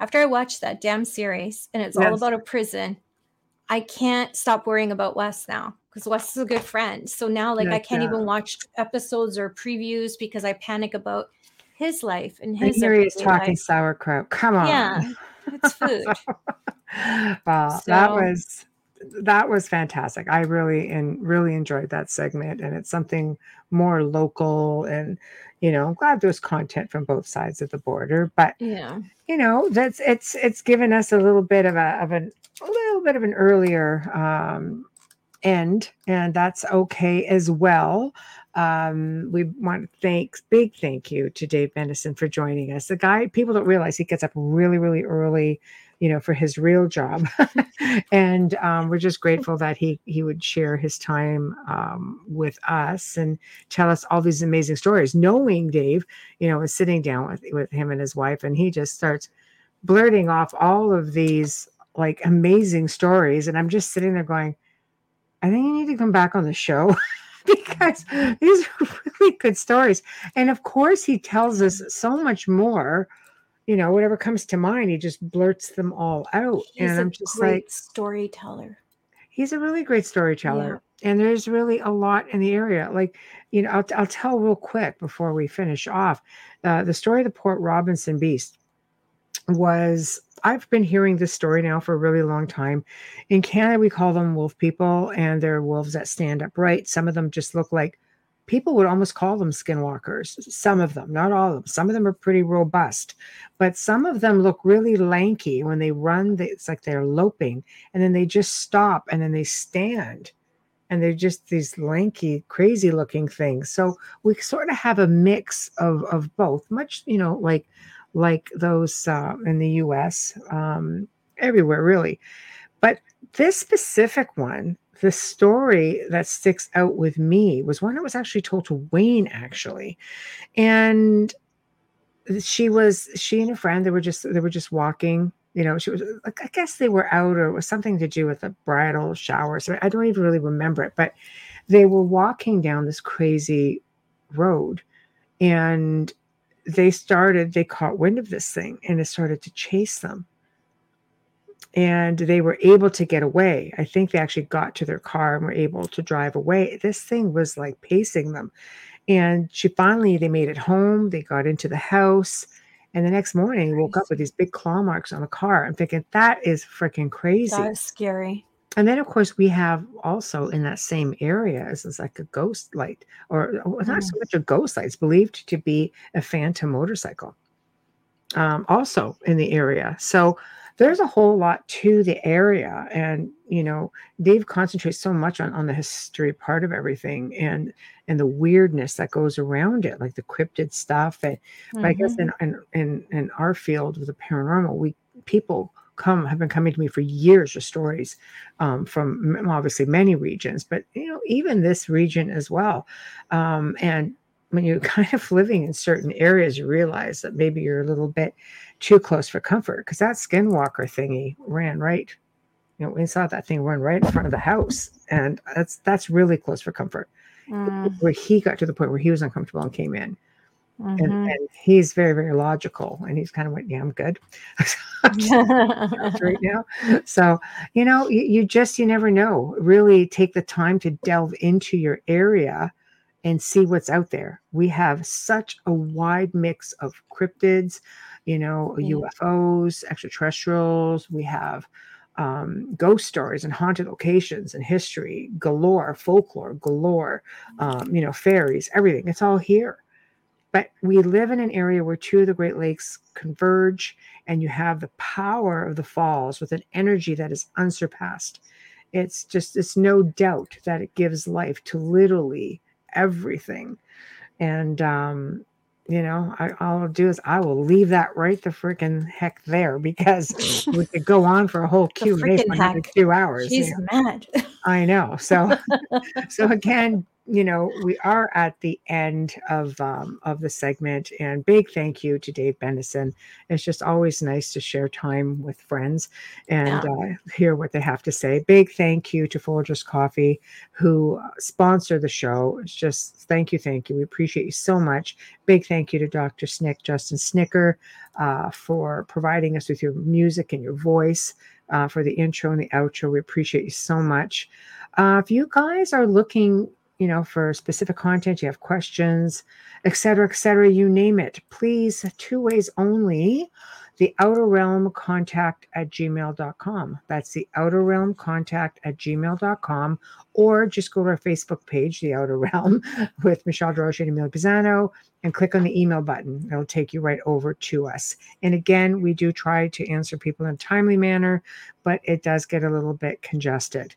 after I watched that damn series and it's all about a prison, I can't stop worrying about Wes now because Wes is a good friend. So now, like, I can't uh, even watch episodes or previews because I panic about his life and And his. here is talking life. sauerkraut. Come on. Yeah, it's food. well, that was that was fantastic. I really and really enjoyed that segment, and it's something more local. And you know, I'm glad there's content from both sides of the border. But yeah. you know, that's it's it's given us a little bit of a of an a little bit of an earlier um, end, and that's okay as well. Um, we want to thank big thank you to Dave Benison for joining us. The guy people don't realize he gets up really really early, you know, for his real job, and um, we're just grateful that he he would share his time um, with us and tell us all these amazing stories. Knowing Dave, you know, is sitting down with with him and his wife, and he just starts blurting off all of these like amazing stories, and I'm just sitting there going, I think you need to come back on the show. because these are really good stories. And of course, he tells us so much more. You know, whatever comes to mind, he just blurts them all out. He's and I'm just great like, storyteller. he's a really great storyteller. And there's really a lot in the area. Like, you know, I'll, I'll tell real quick before we finish off. Uh, the story of the Port Robinson Beast was I've been hearing this story now for a really long time. In Canada, we call them wolf people, and they're wolves that stand upright. Some of them just look like people would almost call them skinwalkers. Some of them, not all of them. Some of them are pretty robust, but some of them look really lanky when they run. They, it's like they're loping, and then they just stop and then they stand. And they're just these lanky, crazy looking things. So we sort of have a mix of, of both, much, you know, like like those uh, in the US, um, everywhere really. But this specific one, the story that sticks out with me was one that was actually told to Wayne, actually. And she was, she and a friend, they were just, they were just walking. You know, she was, like, I guess they were out or it was something to do with a bridal shower. So I don't even really remember it, but they were walking down this crazy road and they started they caught wind of this thing and it started to chase them and they were able to get away i think they actually got to their car and were able to drive away this thing was like pacing them and she finally they made it home they got into the house and the next morning woke up with these big claw marks on the car i'm thinking that is freaking crazy That is scary. and then, of course, we have also in that same area is like a ghost light, or not so much a ghost light. It's believed to be a phantom motorcycle, um, also in the area. So there's a whole lot to the area, and you know, Dave concentrates so much on on the history part of everything, and and the weirdness that goes around it, like the cryptid stuff. And but I guess Mhm. in, in in in our field with the paranormal, we people come have been coming to me for years with stories um, from obviously many regions, but you know even this region as well. Um, and when you're kind of living in certain areas, you realize that maybe you're a little bit too close for comfort because that skinwalker thingy ran right. You know, we saw that thing run right in front of the house, and that's that's really close for comfort. Mm, Where he got to the point where he was uncomfortable and came in, and, mhm. and he's very very logical, and he's kind of went, "Yeah, I'm good." right now. So, you know, you, you just, you never know. Really take the time to delve into your area and see what's out there. We have such a wide mix of cryptids, you know, Mm. UFOs, extraterrestrials. We have um, ghost stories and haunted locations and history galore, folklore galore, um, you know, fairies, everything. It's all here. But we live in an area where two of the Great Lakes converge, and you have the power of the falls with an energy that is unsurpassed. It's just, it's no doubt that it gives life to literally everything. And, um, you know, I, all I'll do is I will leave that right the freaking heck there because we could go on for a whole Q and A for two hours. you She's know. mad. I know. So, so again, you know, we are at the end of um, of the segment, and big thank you to Dave Bennison. It's just always nice to share time with friends and Yeah. uh, hear what they have to say. Big thank you to Folgers Coffee, who uh, sponsor the show. It's just thank you, thank you. We appreciate you so much. Big thank you to Dr. Snick, Justin Snicker, uh, for providing us with your music and your voice uh, for the intro and the outro. We appreciate you so much. Uh, if you guys are looking you know, for specific content, you have questions, et cetera, et cetera, you name it, please, two ways only. The outer realm contact at gmail.com. That's the outer realm contact at gmail.com. Or just go to our Facebook page, The Outer Realm, with Michelle Droche and Emilio Pisano, and click on the email button. It'll take you right over to us. And again, we do try to answer people in a timely manner, but it does get a little bit congested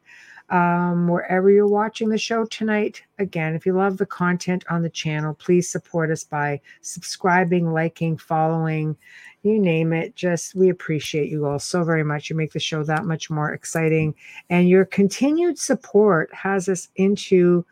um, wherever you're watching the show tonight. Again, if you love the content on the channel, please support us by subscribing, liking, following, you name it. Just we appreciate you all so very much. You make the show that much more exciting. And your continued support has us into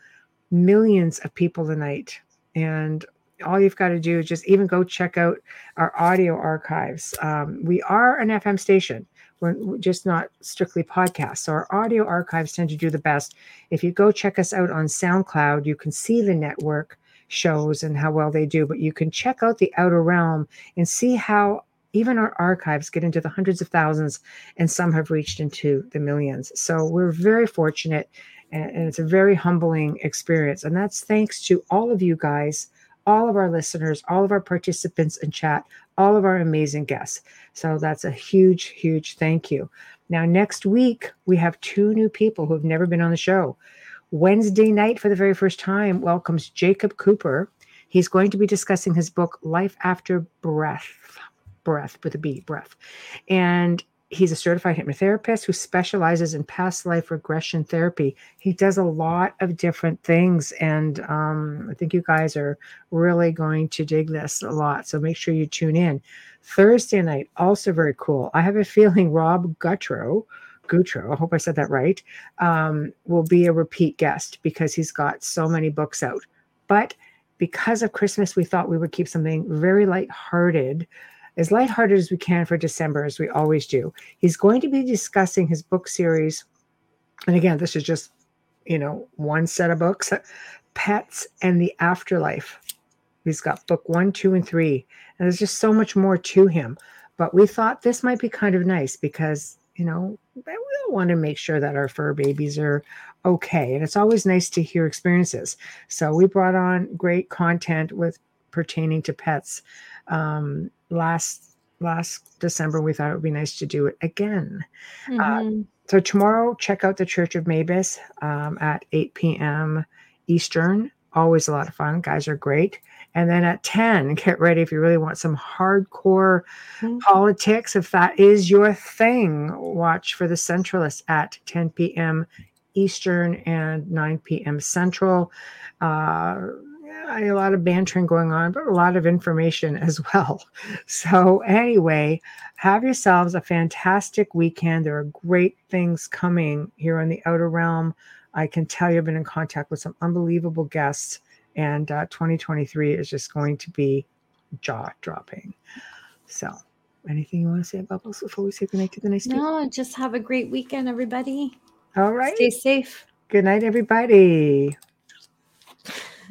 millions of people tonight. And all you've got to do is just even go check out our audio archives. Um, we are an FM station. We're just not strictly podcasts. So our audio archives tend to do the best. If you go check us out on SoundCloud, you can see the network shows and how well they do, but you can check out the outer realm and see how even our archives get into the hundreds of thousands and some have reached into the millions. So we're very fortunate and it's a very humbling experience. And that's thanks to all of you guys, all of our listeners, all of our participants in chat, all of our amazing guests. So that's a huge, huge thank you. Now, next week, we have two new people who have never been on the show. Wednesday night, for the very first time, welcomes Jacob Cooper. He's going to be discussing his book, Life After Breath, breath with a B, breath. And he's a certified hypnotherapist who specializes in past life regression therapy. He does a lot of different things. And um, I think you guys are really going to dig this a lot. So make sure you tune in. Thursday night, also very cool. I have a feeling Rob Guttrow, Gutro, I hope I said that right, um, will be a repeat guest because he's got so many books out. But because of Christmas, we thought we would keep something very lighthearted, as lighthearted as we can for December, as we always do. He's going to be discussing his book series. And again, this is just, you know, one set of books Pets and the Afterlife. He's got book one, two, and three. And there's just so much more to him. But we thought this might be kind of nice because, you know, we all want to make sure that our fur babies are okay. And it's always nice to hear experiences. So we brought on great content with pertaining to pets. Um, last last December, we thought it would be nice to do it again. Mhm. So tomorrow, check out the Church of Mavis um, at 8 p.m. Eastern. Always a lot of fun. Guys are great. And then at 10, get ready if you really want some hardcore Mhm. politics. If that is your thing, watch for the Centralists at 10 p.m. Eastern and 9 p.m. Central. Uh, a lot of bantering going on, but a lot of information as well. So, anyway, have yourselves a fantastic weekend. There are great things coming here in the outer realm. I can tell you, I've been in contact with some unbelievable guests, and uh, 2023 is just going to be jaw dropping. So, anything you want to say, Bubbles, before we say goodnight to the nice people? No, just have a great weekend, everybody. All right. Stay safe. Good night, everybody.